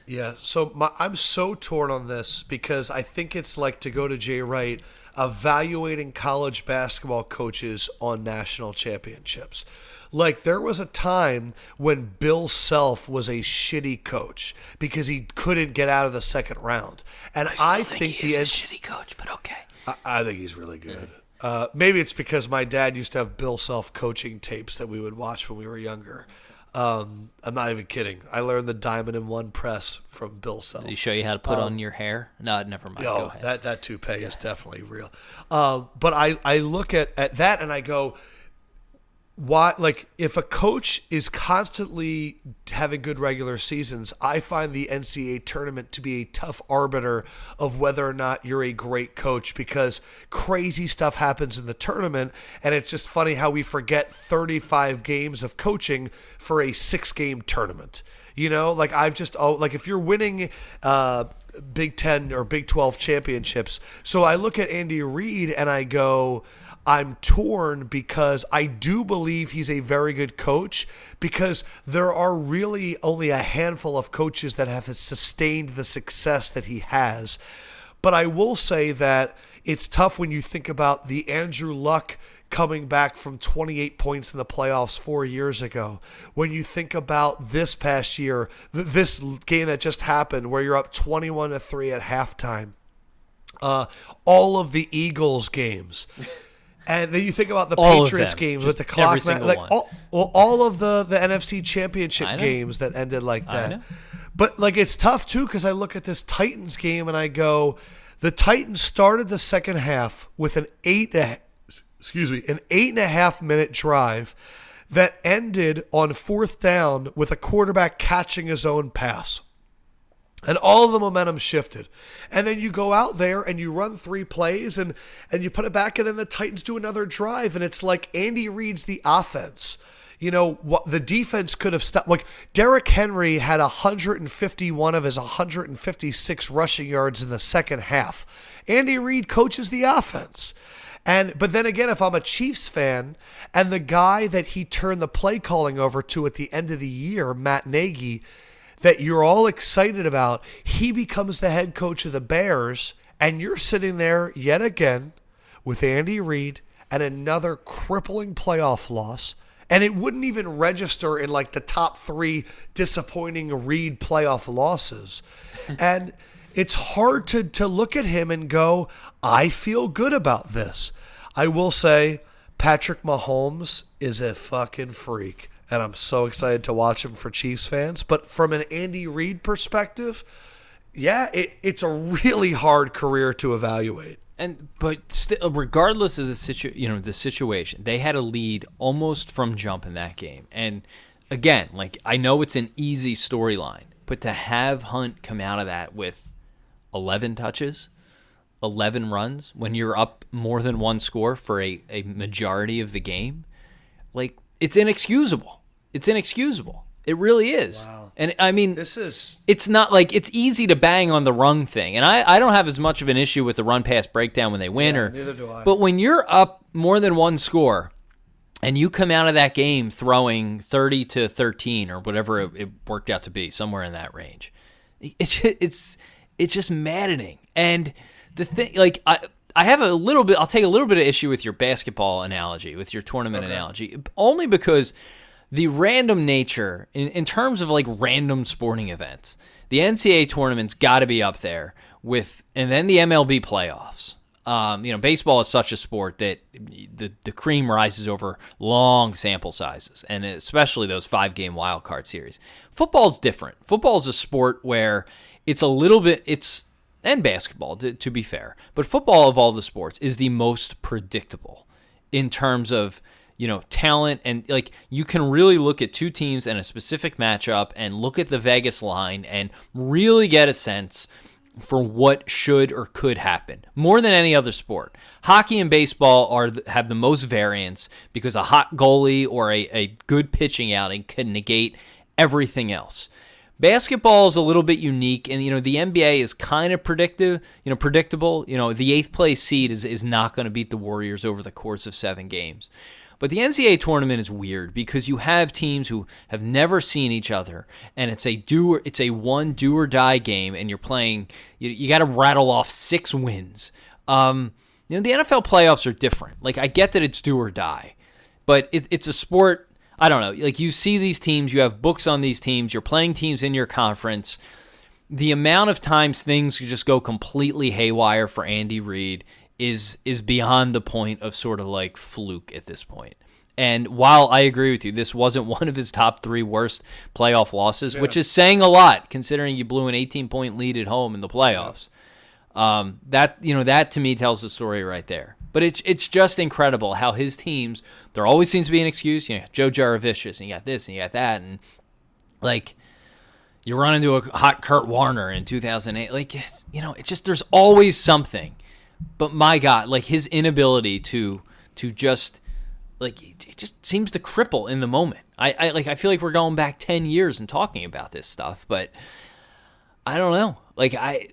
Yeah, so my, I'm so torn on this because I think it's like to go to Jay Wright evaluating college basketball coaches on national championships. Like there was a time when Bill Self was a shitty coach because he couldn't get out of the second round, and I, think, he is the a N- shitty coach, but okay. I, I think he's really good. Uh, maybe it's because my dad used to have Bill Self coaching tapes that we would watch when we were younger. Um, I'm not even kidding. I learned the diamond in one press from Bill Self. Did he show you how to put on your hair? No, never mind. Go Oh, ahead. that that toupee is definitely real. Um, but I I look at at that and I go, why? Like if a coach is constantly having good regular seasons, I find the NCAA tournament to be a tough arbiter of whether or not you're a great coach because crazy stuff happens in the tournament, and it's just funny how we forget 35 games of coaching for a six game tournament. You know, like I've just oh, like if you're winning uh, Big Ten or Big Twelve championships, so I look at Andy Reid and I go, I'm torn because I do believe he's a very good coach because there are really only a handful of coaches that have sustained the success that he has. But I will say that it's tough when you think about the Andrew Luck coming back from 28 points in the playoffs four years ago. When you think about this past year, th- this game that just happened where you're up 21 to 3 at halftime, uh, all of the Eagles games. And then you think about the All Patriots games Just with the every clock, single like one. all, well, all of the the NFC Championship games that ended like that. But like it's tough too because I look at this Titans game and I go, the Titans started the second half with an eight, a- excuse me, an eight and a half minute drive that ended on fourth down with a quarterback catching his own pass. And all the momentum shifted. And then you go out there and you run three plays and, and you put it back, and then the Titans do another drive. And it's like Andy reads the offense. You know, what the defense could have stopped. Like Derrick Henry had 151 of his 156 rushing yards in the second half. Andy Reid coaches the offense. And but then again, if I'm a Chiefs fan and the guy that he turned the play calling over to at the end of the year, Matt Nagy, that you're all excited about, he becomes the head coach of the Bears, and you're sitting there yet again with Andy Reid and another crippling playoff loss. And it wouldn't even register in like the top three disappointing Reid playoff losses. and it's hard to, to look at him and go, I feel good about this. I will say, Patrick Mahomes is a fucking freak. And I'm so excited to watch him for Chiefs fans. But from an Andy Reid perspective, yeah, it, it's a really hard career to evaluate. And but still, regardless of the situ, you know, the situation, they had a lead almost from jump in that game. And again, like I know it's an easy storyline, but to have Hunt come out of that with eleven touches, eleven runs when you're up more than one score for a, a majority of the game, like it's inexcusable. It's inexcusable. It really is. Wow. And I mean, This is it's not like it's easy to bang on the run thing. And I, I don't have as much of an issue with the run pass breakdown when they win or neither do I. But when you're up more than one score and you come out of that game throwing 30 to 13 or whatever it, it worked out to be, somewhere in that range. It's it's it's just maddening. And the thing like I I have a little bit I'll take a little bit of issue with your basketball analogy, with your tournament analogy, only because the random nature in, in terms of like random sporting events the ncaa tournament's got to be up there with and then the mlb playoffs. Um, you know baseball is such a sport that the, the cream rises over long sample sizes and especially those five game wild card series. Football's different. Football's a sport where it's a little bit it's and basketball to, to be fair but football of all the sports is the most predictable in terms of you know talent and like you can really look at two teams in a specific matchup and look at the Vegas line and really get a sense for what should or could happen more than any other sport. Hockey and baseball are have the most variance because a hot goalie or a, a good pitching outing can negate everything else. Basketball is a little bit unique, and you know the NBA is kind of predictive, you know, predictable. You know, the eighth place seed is is not going to beat the Warriors over the course of seven games, But the NCAA tournament is weird because you have teams who have never seen each other, and it's a do or, it's a one do or die game, and you're playing. You, you got to rattle off six wins. Um, you know the NFL playoffs are different. Like I get that it's do or die, but it, it's a sport. I don't know. Like you see these teams, you have books on these teams. You're playing teams in your conference. The amount of times things just go completely haywire for Andy Reid is is beyond the point of sort of like fluke at this point. And while I agree with you, this wasn't one of his top three worst playoff losses, yeah. which is saying a lot considering you blew an 18 point lead at home in the playoffs. Yeah. Um, that you know that to me tells the story right there. But it's it's just incredible how his teams. There always seems to be an excuse. You know, Joe Jurevicius, and you got this, and you got that, and like you run into a hot Kurt Warner in 2008. Like you know, it's just there's always something but my God, like his inability to to just like it just seems to cripple in the moment. I, I like I feel like we're going back ten years and talking about this stuff, but I don't know. Like I,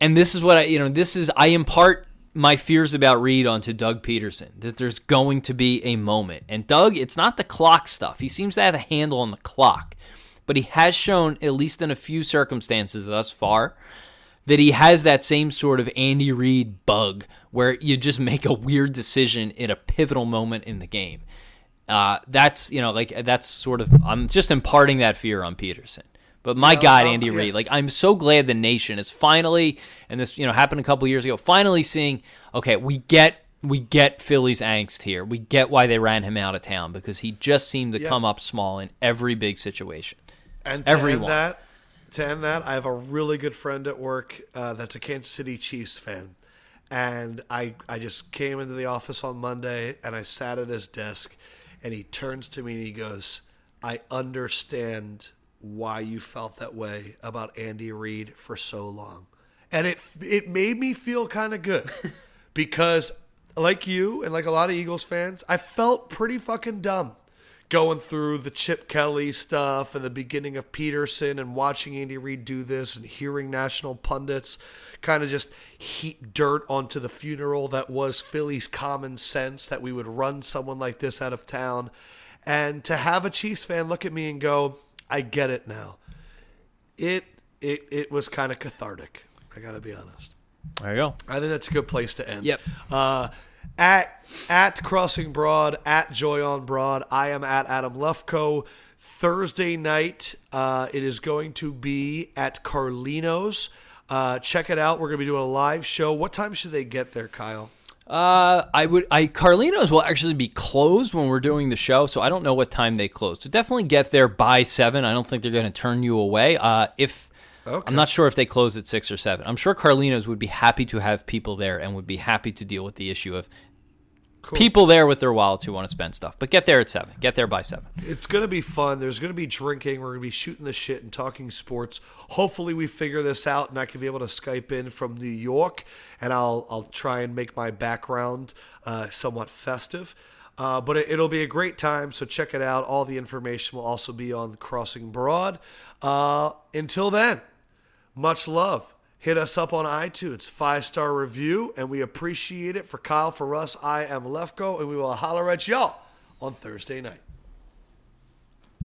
and this is what I you know this is I impart my fears about Reid onto Doug Pederson that there's going to be a moment. And Doug, it's not the clock stuff. He seems to have a handle on the clock, but he has shown at least in a few circumstances thus far that he has that same sort of Andy Reid bug where you just make a weird decision in a pivotal moment in the game. Uh, that's you know like that's sort of I'm just imparting that fear on Pederson. But my God, Andy yeah. Reid, like I'm so glad the nation is finally, and this you know happened a couple years ago, finally seeing okay, we get we get Philly's angst here. We get why they ran him out of town because he just seemed to yeah. come up small in every big situation. And to Everyone. that, to end that, I have a really good friend at work uh, that's a Kansas City Chiefs fan. And I, I just came into the office on Monday and I sat at his desk and he turns to me and he goes, I understand why you felt that way about Andy Reid for so long. And it it made me feel kind of good because like you and like a lot of Eagles fans, I felt pretty fucking dumb going through the Chip Kelly stuff and the beginning of Pederson and watching Andy Reid do this and hearing national pundits kind of just heap dirt onto the funeral that was Philly's common sense that we would run someone like this out of town. And to have a Chiefs fan look at me and go, I get it now. It it it was kind of cathartic. I got to be honest. There you go. I think that's a good place to end. Yep. Uh, at at Crossing Broad, at Joy on Broad. I am at Adam Lefkoe. Thursday night, uh, it is going to be at Carlino's. Uh, check it out. We're going to be doing a live show. What time should they get there, Kyle? Uh, I would. I Carlino's will actually be closed when we're doing the show, so I don't know what time they close. So definitely get there by seven. I don't think they're going to turn you away. Uh, if Okay. I'm not sure if they close at six or seven. I'm sure Carlino's would be happy to have people there and would be happy to deal with the issue of Cool. People there with their wallets who want to spend stuff, but get there at seven. Get there by seven. It's gonna be fun. There's gonna be drinking. We're gonna be shooting the shit and talking sports. Hopefully, we figure this out, and I can be able to Skype in from New York, and I'll I'll try and make my background uh, somewhat festive. Uh, but it, will be a great time, so check it out. All the information will also be on Crossing Broad. Uh, until then, much love. Hit us up on iTunes, five star review, and we appreciate it. For Kyle, for us, I am Lefkoe, and we will holler at y'all on Thursday night.